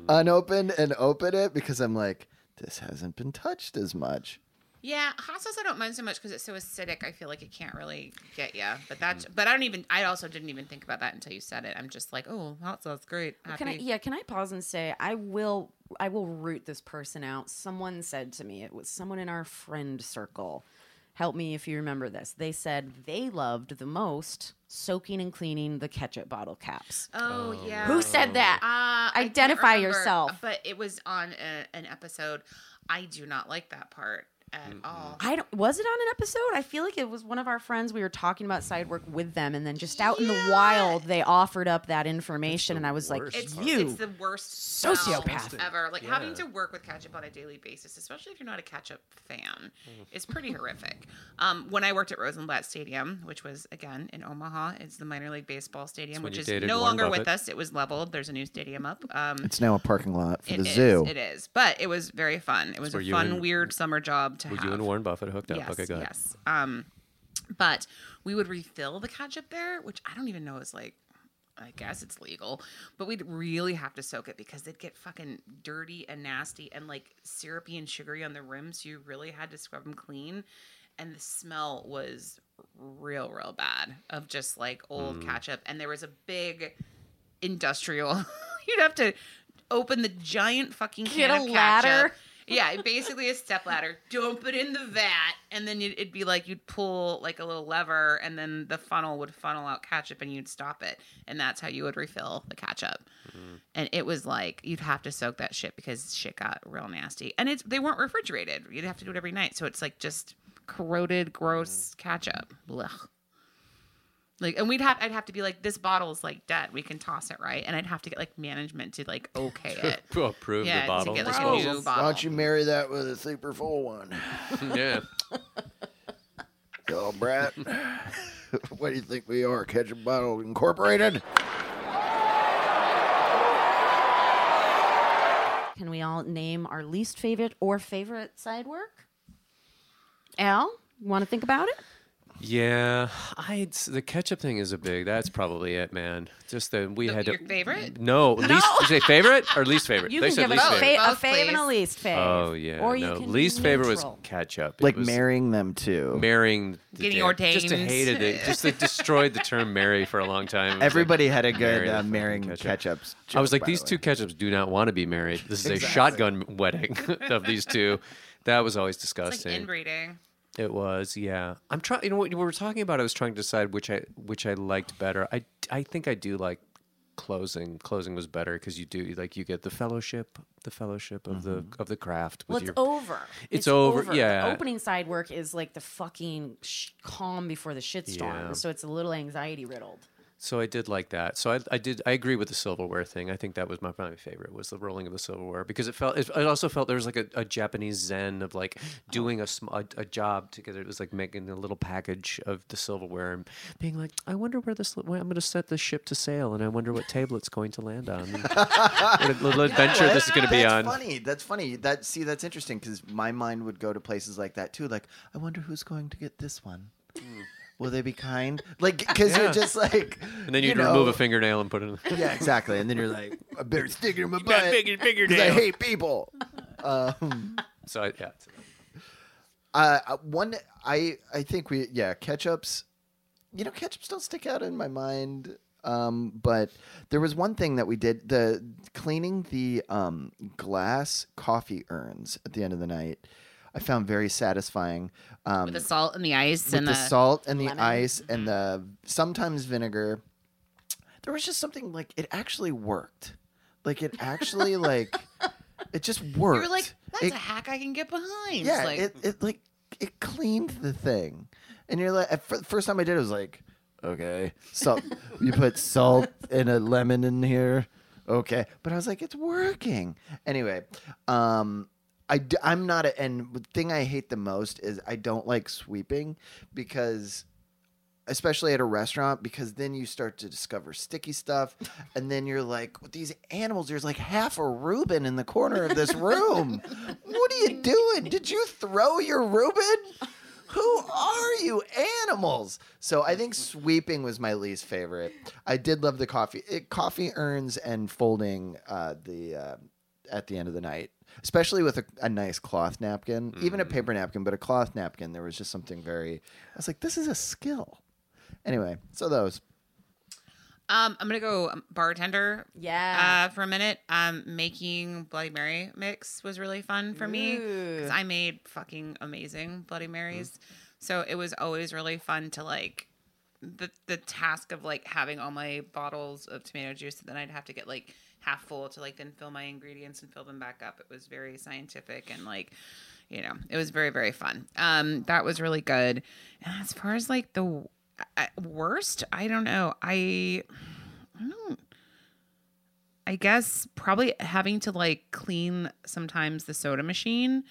unopened and open it because I'm like, this hasn't been touched as much. Yeah, hot sauce I don't mind so much because it's so acidic. I feel like it can't really get you. But that's. But I don't even. I also didn't even think about that until you said it. I'm just like, oh, hot sauce, great. Happy. Can I, yeah, can I pause and say I will I will root this person out. Someone said to me, it was someone in our friend circle. Help me if you remember this. They said they loved the most soaking and cleaning the ketchup bottle caps. Oh yeah. Who said that? Uh, I Identify remember, yourself. But it was on a, an episode. I do not like that part at all. I don't. Was it on an episode? I feel like it was one of our friends. We were talking about side work with them, and then just out in the wild, they offered up that information, and I was like, It's, "You." it's the worst Sociopath. ever. Like having to work with ketchup on a daily basis, especially if you're not a ketchup fan, is pretty horrific. Um, when I worked at Rosenblatt Stadium, which was again in Omaha, it's the minor league baseball stadium, which is no Warren longer with us. It was leveled. There's a new stadium up. Um, It's now a parking lot for the is, zoo. It is, but it was very fun. It was where a fun, and- weird summer job to Were have. you and Warren Buffett hooked up? Yes, okay, go ahead. yes. Um, but we would refill the ketchup there, which I don't even know is like. I guess it's legal, but we'd really have to soak it because it'd get fucking dirty and nasty and like syrupy and sugary on the rims. So you really had to scrub them clean, and the smell was real, real bad of just like old ketchup. And there was a big industrial. You'd have to open the giant fucking can Get a of ketchup. Yeah, basically a step ladder. Dump it in the vat, and then it'd be like you'd pull like a little lever, and then the funnel would funnel out ketchup, and you'd stop it, and that's how you would refill the ketchup. Mm-hmm. And it was like you'd have to soak that shit because shit got real nasty, and it's they weren't refrigerated. You'd have to do it every night, so it's like just corroded, gross mm-hmm. ketchup. Blech. Like, and we'd have, I'd have to be like, this bottle is like dead. We can toss it, right? And I'd have to get like management to like okay it. To approve Yeah, the to bottle. get, like, I a suppose. new Why bottle. don't you marry that with a super full one? yeah. Oh, Brett. what do you think we are? Ketchup Bottle Incorporated? Can we all name our least favorite or favorite side work? Al, you want to think about it? Yeah, I the ketchup thing is a big. That's probably it, man. Just that we The- had your to. favorite? No, least. Did say favorite or least favorite? You they can said give least us a, favorite. fa- a Both, fave and a least fave. Oh yeah, Or you no. can least favorite was ketchup. It Like was marrying them too. marrying. the Getting damn- ordained. Just hated it. Just it destroyed the term marry for a long time. Everybody like, had a good marry uh, marrying ketchup. ketchups. I was like, these the two ketchups do not want to be married. This is a shotgun wedding of these two. That was always It's like disgusting. inbreeding. It was, yeah. I'm trying. You know what we were talking about? I was trying to decide which I which I liked better. I I think I do like closing. Closing was better because you do like you get the fellowship, the fellowship of the mm-hmm. of the craft. Well, it's your, over. It's over, The yeah. opening side work is like the fucking sh- calm before the shitstorm. Yeah. So it's a little anxiety riddled. So I did like that. So I, I did. I agree with the silverware thing. I think that was my probably my favorite was the rolling of the silverware because it felt. It, it also felt there was like a, a Japanese zen of like oh. doing a, a a job together. It was like making a little package of the silverware and being like, I wonder where this. Where I'm going to set this ship to sail, and I wonder what table it's going to land on. What a little adventure this is going to be that's on. funny. That's funny. That see, that's interesting because my mind would go to places like that too. Like, I wonder who's going to get this one. Hmm. Will they be kind? Like, because Yeah. you're just like, And then you you'd know- remove a fingernail and put it in. Yeah, exactly. And then you're like, I better stick it in my butt because I hate people. Um, So I- yeah. uh, uh, one, I, I think we, yeah, ketchups. You know, ketchups don't stick out in my mind. Um, but there was one thing that we did: the cleaning the um, glass coffee urns at the end of the night. I found very satisfying. Um, With the salt and the ice and the, the, salt and the lemon. ice and the sometimes vinegar. There was just something like it actually worked. Like it actually like it just worked. You were like, that's It- a hack I can get behind. yeah, like, it, it like it cleaned the thing, and you're like, the first time I did, it was like, okay, salt. you put salt and a lemon in here, okay, but I was like, it's working anyway. Um, I d- I'm not a, and the thing I hate the most is I don't like sweeping because. Especially at a restaurant, because then you start to discover sticky stuff, and then you're like, with these animals, there's like half a Reuben in the corner of this room. what are you doing? Did you throw your Reuben? Who are you animals? So I think sweeping was my least favorite. I did love the coffee, it, coffee urns and folding uh, the uh, at the end of the night, especially with a, a nice cloth napkin, even a paper napkin, but a cloth napkin. There was just something very. I was like, this is a skill. Anyway, so those. Um, I'm gonna go um, bartender. Yeah. Uh, for a minute. Um, making Bloody Mary mix was really fun for me because I made fucking amazing Bloody Marys. So it was always really fun to like the the task of like having all my bottles of tomato juice, and then I'd have to get like half full to like then fill my ingredients and fill them back up. It was very scientific and like you know it was very very fun. Um, that was really good. And as far as like the worst, I don't know. I I don't. I guess probably having to like clean sometimes the soda machine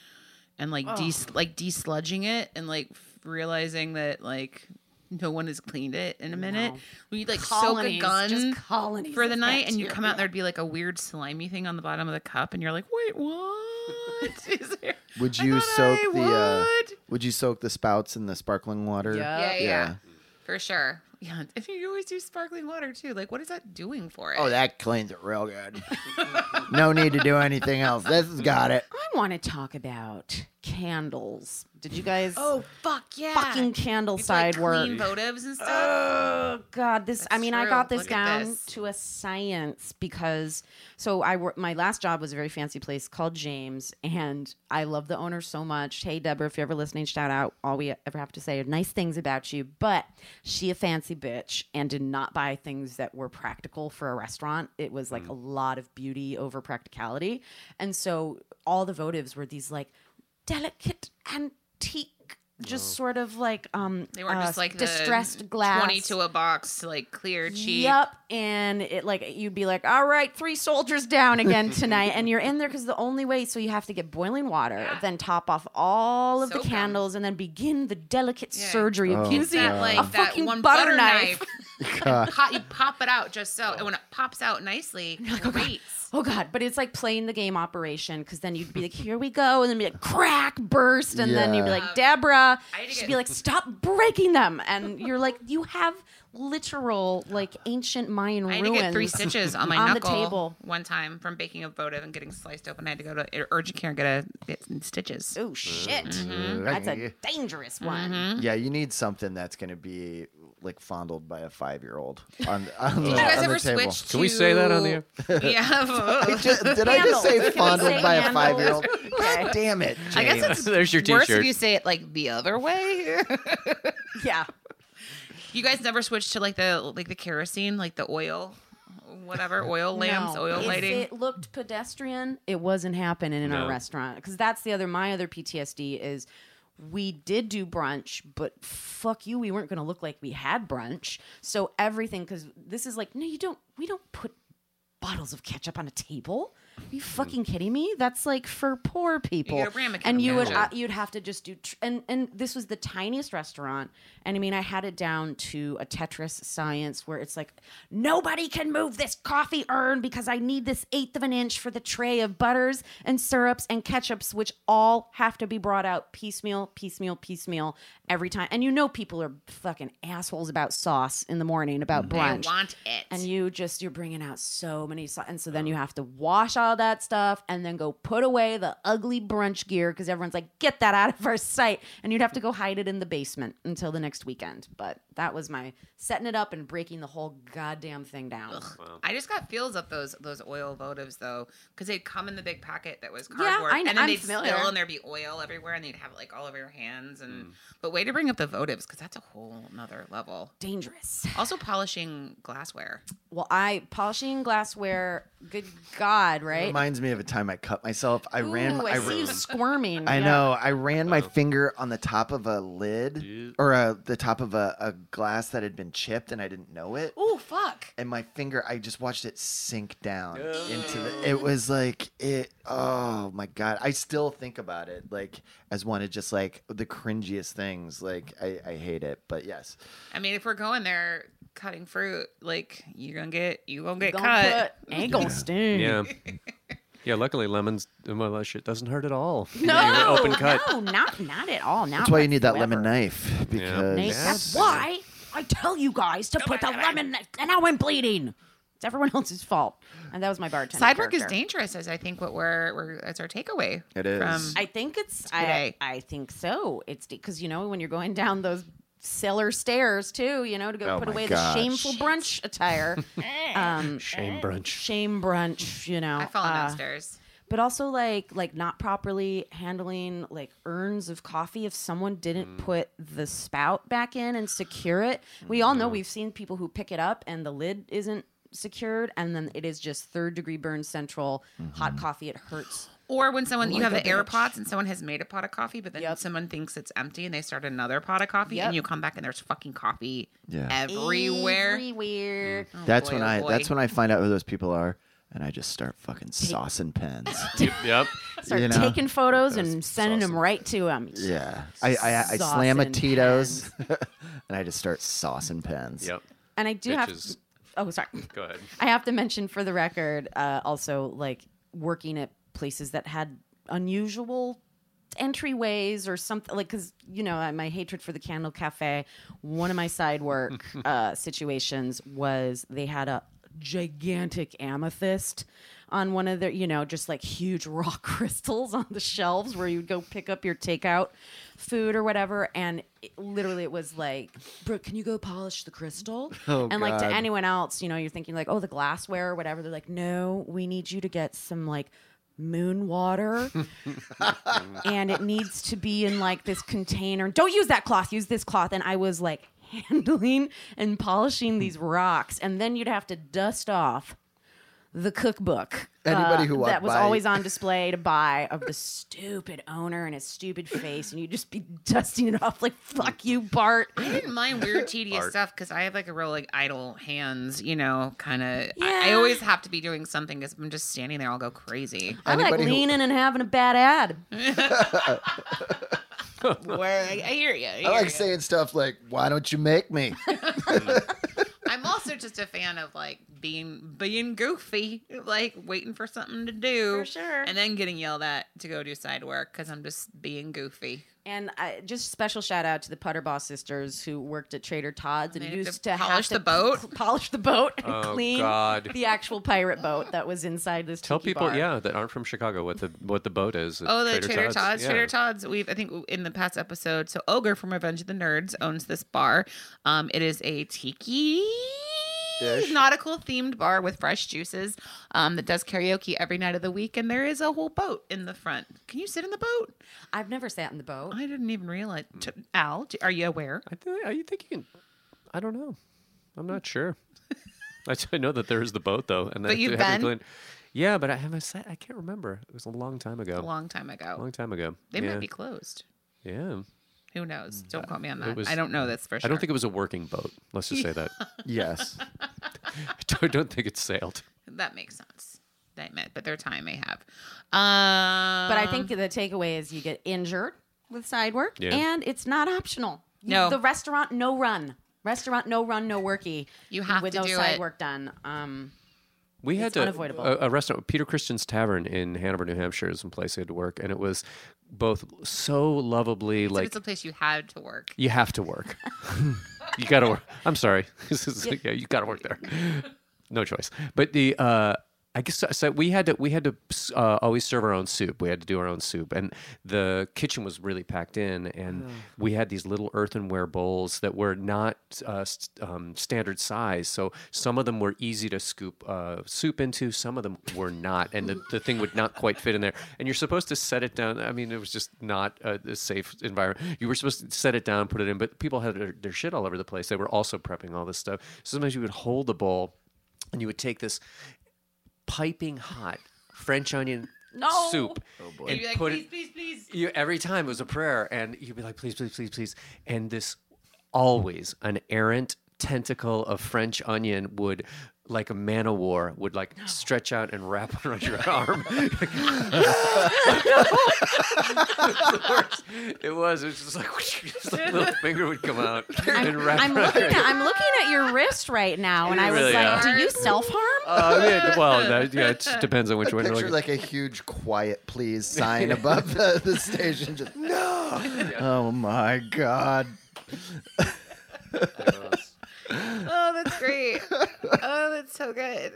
and like de like desludging it and like realizing that like no one has cleaned it in a minute. We'd like Colonies, soak a gun just colonies for the night, and you come out bacteria. there'd be like a weird slimy thing on the bottom of the cup, and you're like, wait, what? Is there? Would you soak I the? Uh, would. would you soak the spouts in the sparkling water? Yeah. yeah, yeah, for sure. Yeah, and you always do sparkling water too. Like, what is that doing for it? Oh, that cleans it real good. no need to do anything else. This has got it. I want to talk about candles. Did you guys? Oh fuck yeah! fucking candle have to, like, side work. votives and stuff. Oh God, this. I That's mean, I got this Look down this. to a science because so I. My last job was a very fancy place called James, and I love the owner so much. Hey, Deborah, if you're ever listening, shout out. All we ever have to say are nice things about you. But she a fancy bitch and did not buy things that were practical for a restaurant. It was Mm. like a lot of beauty over practicality, and so all the votives were these like delicate antique. Just sort of like um, They weren't uh, just like the distressed glass, twenty to a box, like clear, cheap. Yep, and it like you'd be like, all right, three soldiers down again tonight, and you're in there because the only way. So you have to get boiling water, then top off all of Soak the 'em. candles, and then begin the delicate Yeah. surgery of Oh, using that God. like a that fucking one butter butter knife. knife. Pop, you pop it out just so, and when it pops out nicely, great. Oh god, but it's like playing the game operation because then you'd be like, "Here we go," and then be like, "Crack!" burst, and then you'd be like, "Deborah," I had to she'd get- be like, "Stop breaking them," and you're like, "You have literal like ancient Mayan I had to get three stitches on my on the knuckle table." one time from baking a votive and getting sliced open. I had to go to urgent care and get a get stitches. Oh shit, Mm-hmm. that's a dangerous one. Yeah, you need something that's going to be like fondled by a five year old on, on, the, you guys on ever the table. switch to? Can we say that on the air? Yeah. Ju- Did I just say fondled say by a five year old? God damn it. I guess it's There's your worse t-shirt. if you say it like the other way. Yeah. you guys never switched to like the like the kerosene, like the oil, whatever oil lamps, No. oil if lighting. it looked pedestrian, it wasn't happening in No. our restaurant because that's the other my other PTSD is we did do brunch, but fuck you, we weren't going to look like we had brunch. So everything because this is like no, you don't. We don't put bottles of ketchup on a table. Are you fucking kidding me? That's like for poor people. get a ramekin and you would uh, you'd have to just do tr- and and this was the tiniest restaurant and I mean I had it down to a Tetris science where it's like nobody can move this coffee urn because I need this eighth of an inch for the tray of butters and syrups and ketchups which all have to be brought out piecemeal piecemeal piecemeal every time and you know people are fucking assholes about sauce in the morning about brunch I want it. and you just you're bringing out so many sau- and so then you have to wash all that stuff and then go put away the ugly brunch gear because everyone's like get that out of our sight and you'd have to go hide it in the basement until the next weekend but that was my setting it up and breaking the whole goddamn thing down I just got feels of those those oil votives though, because they'd come in the big packet that was Yeah, cardboard, I and then I'm they'd familiar. spill and there'd be oil everywhere, and they'd have it like all over your hands. And mm. but way to bring up the votives because that's a whole nother level. dangerous Also polishing glassware. well i polishing glassware good god right Reminds me of a time I cut myself. I ran. I, I, see you squirming I Yeah. know. I ran my finger on the top of a lid or uh the top of a, a glass that had been chipped, and I didn't know it. Oh fuck! And my finger, I just watched it sink down into the. It was like it. Oh my god! I still think about it like as one of just like the cringiest things. Like I, I hate it, but yes. I mean, if we're going there cutting fruit, like you're gonna get you gonna get Gonna cut. put- ain't gonna sting Yeah. Yeah, luckily lemons well that shit doesn't hurt at all. no open cut. no not not at all not That's why you need that lemon knife because Nate, that's why I tell you guys to put the lemon. And now I'm bleeding. It's everyone else's fault. And that was my bartender. Side work is character. dangerous, as I think what we're, we're it's our takeaway. It is. From, I think it's. I, Today. I think so. It's because you know when you're going down those cellar stairs too, you know, to go Oh put my away gosh. the shameful brunch attire. um, Shame brunch. shame brunch. You know, I've fallen uh, downstairs. but also like like not properly handling like urns of coffee if someone didn't put the spout back in and secure it we all know we've seen people who pick it up and the lid isn't secured and then it is just third degree burn central hot coffee it hurts Or when someone you have the a air bitch. pots and someone has made a pot of coffee, but then Yep. someone thinks it's empty and they start another pot of coffee, Yep. and you come back and there's fucking coffee Yeah. everywhere. everywhere That's boy, when oh I. boy. That's when I find out who those people are, and I just start fucking saucing pens. yep. start You know? taking photos and That's sending them right to them Yeah, I I, I slam a Saucing Tito's, and I just start saucing pens. Yep. and i do have Bitches. oh sorry Go ahead. I have to mention for the record, uh, also like working at places that had unusual entryways or something like because you know my hatred for the candle cafe one of my side work uh, situations was they had a gigantic amethyst on one of their you know just like huge rock crystals on the shelves where you'd go pick up your takeout food or whatever. And it, literally it was like Brooke can you go polish the crystal? Oh, and like to anyone else you know you're thinking like oh the glassware or whatever. They're like no we need you to get some like moon water. And it needs to be in like this container. Don't use that cloth. Use this cloth. And i was like handling and polishing these rocks. And then you'd have to dust off the cookbook uh, Anybody who walked that was by- always on display to buy of the stupid owner and his stupid face and you'd just be dusting it off like fuck you bart I didn't mind weird, tedious Art. stuff because I have like a real like idle hands, you know, kind of. I, I always have to be doing something because I'm just standing there. I'll go crazy. i like who- leaning and having a bad ad Where I, I hear you. I, I like ya. saying stuff like, "Why don't you make me?" I'm also just a fan of like being being goofy, like waiting for something to do, For sure. and then getting yelled at to go do side work because I'm just being goofy. And I, just special shout out to the Putter Boss sisters who worked at Trader Todd's and They had to used to, polish have the to boat? polish the boat, and Oh, clean God. the actual pirate boat that was inside this. Tell tiki people, bar. yeah, that aren't from Chicago what the what the boat is. Oh, the Trader, Todd's. Yeah. Trader Todd's. We've I think in the past episode. So Ogre from Revenge of the Nerds owns this bar. Um, it is a tiki Dish. nautical themed bar with fresh juices. Um, that does karaoke every night of the week, and there is a whole boat in the front. Can you sit in the boat? I've never sat in the boat. I didn't even realize. T- Al, d- are you aware? I think I think you can. I don't know. I'm not sure. I, I know that there is the boat though, and But I you've haven't been? gone- Yeah, but I haven't sat. I can't remember. It was a long time ago. A long time ago. long time ago. They yeah. might be closed. Yeah. Who knows? Don't quote me on that. was- I don't know this for sure. I don't think it was a working boat. Let's just say that. yes. I don't, don't think it sailed. that makes sense. they admit, but their time may have. Um, But I think the takeaway is you get injured with side work, Yeah. and it's not optional. You- No. the restaurant no run, restaurant no run, no worky. You have with to no do side it. work done. Um, We had It's to unavoidable. A, a restaurant, Peter Christian's Tavern in Hanover, New Hampshire, is some place I had to work, and it was both so lovably So like it's a place you had to work. you have to work. you got to work. I'm sorry. Yeah, you got to work there. No choice. But the uh, I guess so we had to we had to uh, always serve our own soup. We had to do our own soup, and the kitchen was really packed in, and we had these little earthenware bowls that were not uh, um, standard size. So some of them were easy to scoop uh, soup into, some of them were not, and the, the thing would not quite fit in there. And you're supposed to set it down. I mean, it was just not a, a safe environment. You were supposed to set it down, put it in, but people had their, their shit all over the place. They were also prepping all this stuff. So sometimes you would hold the bowl, and you would take this piping hot French onion No. soup oh, and You'd be like, put please, it. please, please. You, every time it was a prayer, and you'd be like, please, please, please, please. And this always an errant tentacle of French onion would, like a man of war, would like stretch out and wrap around your arm. it was. It was just like, just like little finger would come out and wrap I'm around looking at I'm looking at your wrist right now, and I was really like, are. "Do you self harm?" Uh, yeah, well, that, yeah, it just depends on which one you're Picture looking. like a huge quiet please sign above the, the station. Just no. Oh my god. Oh, that's great. oh, that's so good.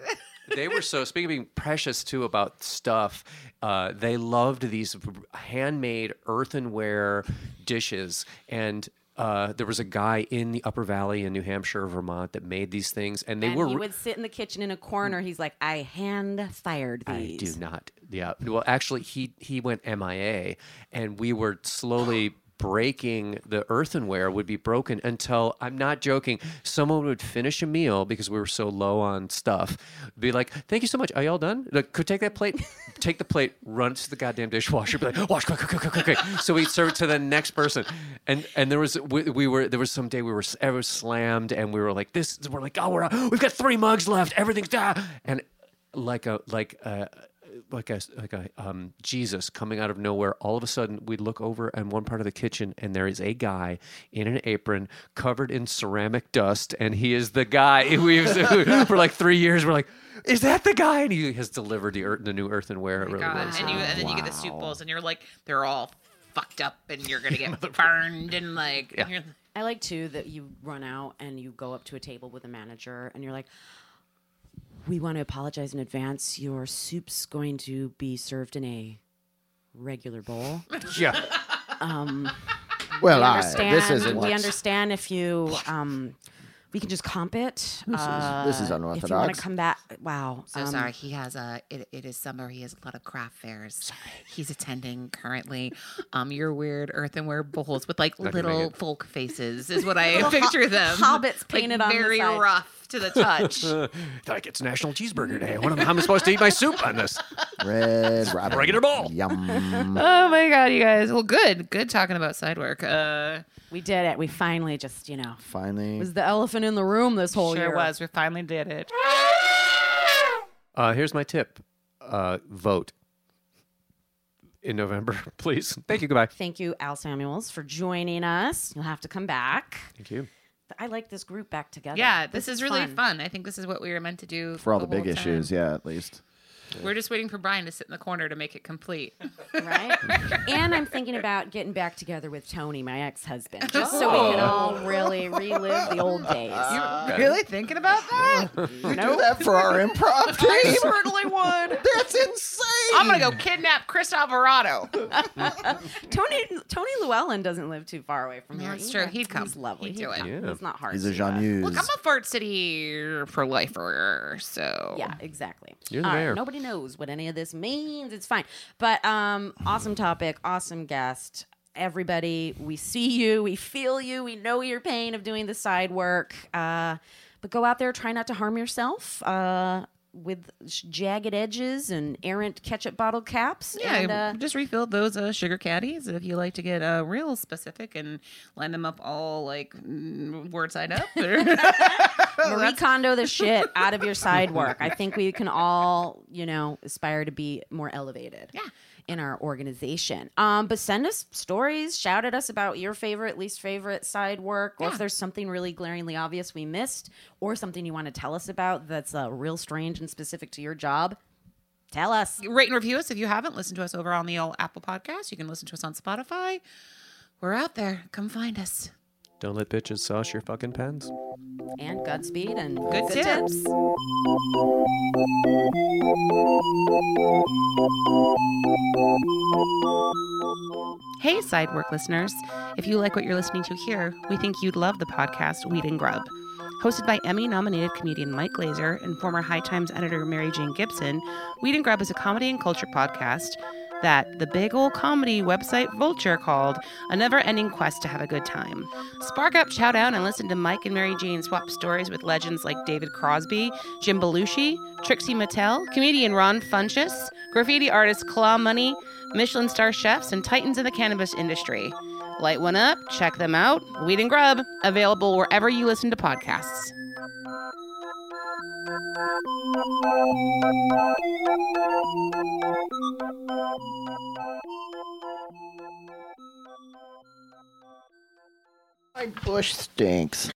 They were so speaking of being precious too about stuff uh, they loved these handmade earthenware dishes and uh, there was a guy in the upper valley in new hampshire vermont that made these things and they and were he would sit in the kitchen in a corner. He's like, "I hand fired these." I do not. Yeah. Well, actually, he he went MIA, and we were slowly breaking the earthenware would be broken until I'm not joking. Someone would finish a meal because we were so low on stuff. Be like, "Thank you so much. Are y'all done? Like, could take that plate, take the plate, run it to the goddamn dishwasher. Be like, wash, quick, quick, quick, quick, quick. So we'd serve it to the next person. And and there was we, we were there was some day we were ever slammed, and we were like, this. We're like, oh, we're we've got three mugs left. Everything's da. And like a like a like a like a um, Jesus coming out of nowhere. All of a sudden, we look over in one part of the kitchen, and there is a guy in an apron covered in ceramic dust, and he is the guy we've for like three years. We're like, is that the guy? And he has delivered the earth, the new earthenware. It really God. was. And you and then you get the soup bowls, and you're like, they're all fucked up, and you're gonna get burned, and like, Yeah. you're- I like too that you run out and you go up to a table with a manager and you're like, "We want to apologize in advance. Your soup's going to be served in a regular bowl. yeah. Well, We I, understand. this isn't. we understand if you um, we can just comp it. This is- Uh, this is If you want to come back, wow. So um, sorry. He has a. It, it is summer. He has a lot of craft fairs. He's attending currently. Um, your weird earthenware bowls with like little folk faces is what I picture them. hobbits Like, painted on the very side. rough to the touch. like it's National Cheeseburger Day. What am, how am I supposed to eat my soup on this? Red Robin. Regular bowl. Yum. oh my god, you guys. Well, good. Good talking about side work. Uh, we did it. We finally just you know Finally. was the elephant in the room this whole sure year. was. We finally did it. Uh, here's my tip: uh, vote in November, please. Thank you. Goodbye. Thank you, Al Samuels, for joining us. You'll have to come back. Thank you. I like this group back together. Yeah, this, is, really fun. I think this is what we were meant to do For all the big whole time. issues, yeah, at least. We're just waiting for Brian to sit in the corner to make it complete. right? and I'm thinking about getting back together with Tony, my ex-husband, just so we can oh. all really relive the old days. You really thinking about that? Do that for our improv team. certainly would. That's insane. I'm gonna go kidnap Chris Alvarado. Tony Tony Llewellyn doesn't live too far away from here. That's either. true. He'd come. He's lovely. He'd do it. come. Yeah. It's not hard. He's a do that. Jean Look, I'm a Fart City for lifer, so Yeah, exactly. You're the All right, mayor. nobody knows what any of this means. It's fine. But um awesome topic, awesome guest. Everybody, we see you, we feel you, we know your pain of doing the side work. Uh but go out there, try not to harm yourself. Uh with jagged edges and errant ketchup bottle caps. Yeah, and, uh, just refilled those uh, sugar caddies. If you like to get uh, real specific and line them up all like mm, word side up, or Marie Kondo the shit out of your side work. I think we can all, you know, aspire to be more elevated. Yeah. In our organization. Um, but send us stories, shout at us about your favorite, least favorite side work, or if there's something really glaringly obvious we missed, or something you want to tell us about that's uh, real strange and specific to your job. Tell us. Rate and review us if you haven't. listened to us over on the old Apple Podcast. You can listen to us on Spotify. We're out there. Come find us. Don't let bitches sauce your fucking pens. And Godspeed and Good tips. Hey, side work listeners. If you like what you're listening to here, we think you'd love the podcast Weed and Grub. Hosted by Emmy nominated comedian Mike Glazer and former High Times editor Mary Jane Gibson, Weed and Grub is a comedy and culture podcast that the big old comedy website Vulture called a never ending quest to have a good time. Spark up, chow down, and listen to Mike and Mary Jane swap stories with legends like David Crosby, Jim Belushi, Trixie Mattel, comedian Ron Funches, graffiti artist Claw Money, Michelin star chefs, and titans in the cannabis industry. Light one up, check them out. Weed and Grub, available wherever you listen to podcasts. My bush stinks.